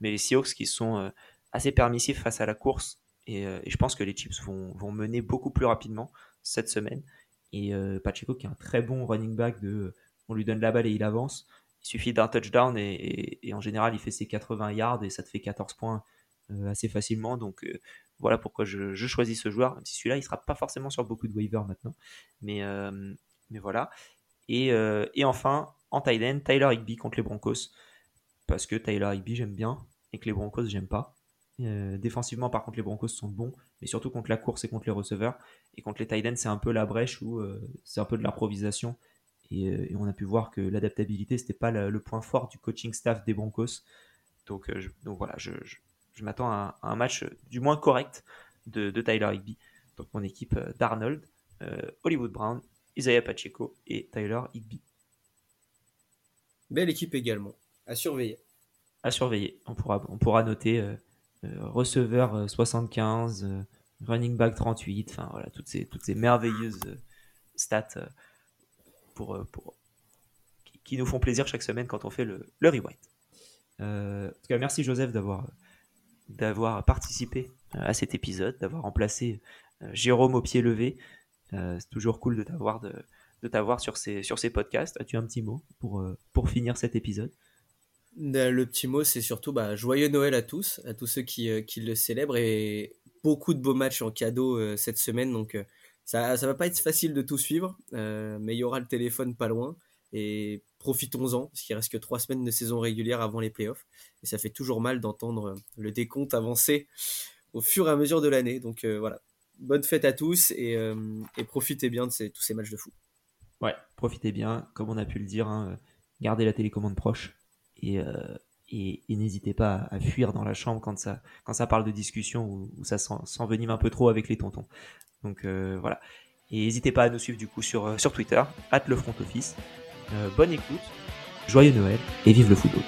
Speaker 1: mais les Seahawks qui sont assez permissifs face à la course euh, et, je pense que les Chips vont, mener beaucoup plus rapidement cette semaine. Et euh, Pacheco, qui est un très bon running back, on lui donne la balle et il avance. Il suffit d'un touchdown et, en général, il fait ses 80 yards et ça te fait 14 points euh, assez facilement. Donc voilà pourquoi je, choisis ce joueur. Même si celui-là, il sera pas forcément sur beaucoup de waivers maintenant. Mais, mais voilà. Et, et enfin, en Thailand, Tyler Higby contre les Broncos. Parce que Tyler Higby, j'aime bien et que les Broncos, j'aime pas. Euh, défensivement, par contre, les Broncos sont bons, mais surtout contre la course et contre les receveurs. Et contre les Titans, c'est un peu la brèche où euh, c'est un peu de l'improvisation. Euh, et, on a pu voir que l'adaptabilité, c'était pas le point fort du coaching staff des Broncos. Donc, donc voilà, je, m'attends à, un match du moins correct de, Tyler Higby. Donc mon équipe d'Arnold, Hollywood Brown, Isaiah Pacheco et Tyler Higby.
Speaker 3: Belle équipe également, à surveiller.
Speaker 1: À surveiller. On pourra, on pourra noter euh, receveur 75, euh, euh, running back 38, enfin voilà, toutes ces, toutes ces merveilleuses stats pour, pour, qui, nous font plaisir chaque semaine quand on fait le, le rewind. en tout cas, merci Joseph d'avoir d'avoir participé à cet épisode, d'avoir remplacé Jérôme au pied levé. c'est toujours cool de t'avoir de, t'avoir sur ces, sur ces podcasts. As-tu un petit mot pour, pour finir cet épisode?
Speaker 3: Le petit mot, c'est surtout bah, joyeux Noël à tous, à tous ceux qui, qui, le célèbrent et beaucoup de beaux matchs en cadeau cette semaine. Donc ça, ça va pas être facile de tout suivre, mais il y aura le téléphone pas loin. Et profitons-en, parce qu'il reste que trois semaines de saison régulière avant les playoffs. Et ça fait toujours mal d'entendre le décompte avancer au fur et à mesure de l'année. Donc euh, voilà, bonne fête à tous et, euh, profitez bien de tous ces matchs de fou.
Speaker 1: Ouais, profitez bien, comme on a pu le dire, hein, gardez la télécommande proche et, euh, n'hésitez pas à, fuir dans la chambre quand ça, parle de discussion ou, ça s'envenime un peu trop avec les tontons. Donc voilà. Et n'hésitez pas à nous suivre du coup sur, sur Twitter, at le front office. Euh, bonne écoute, joyeux Noël et vive le football.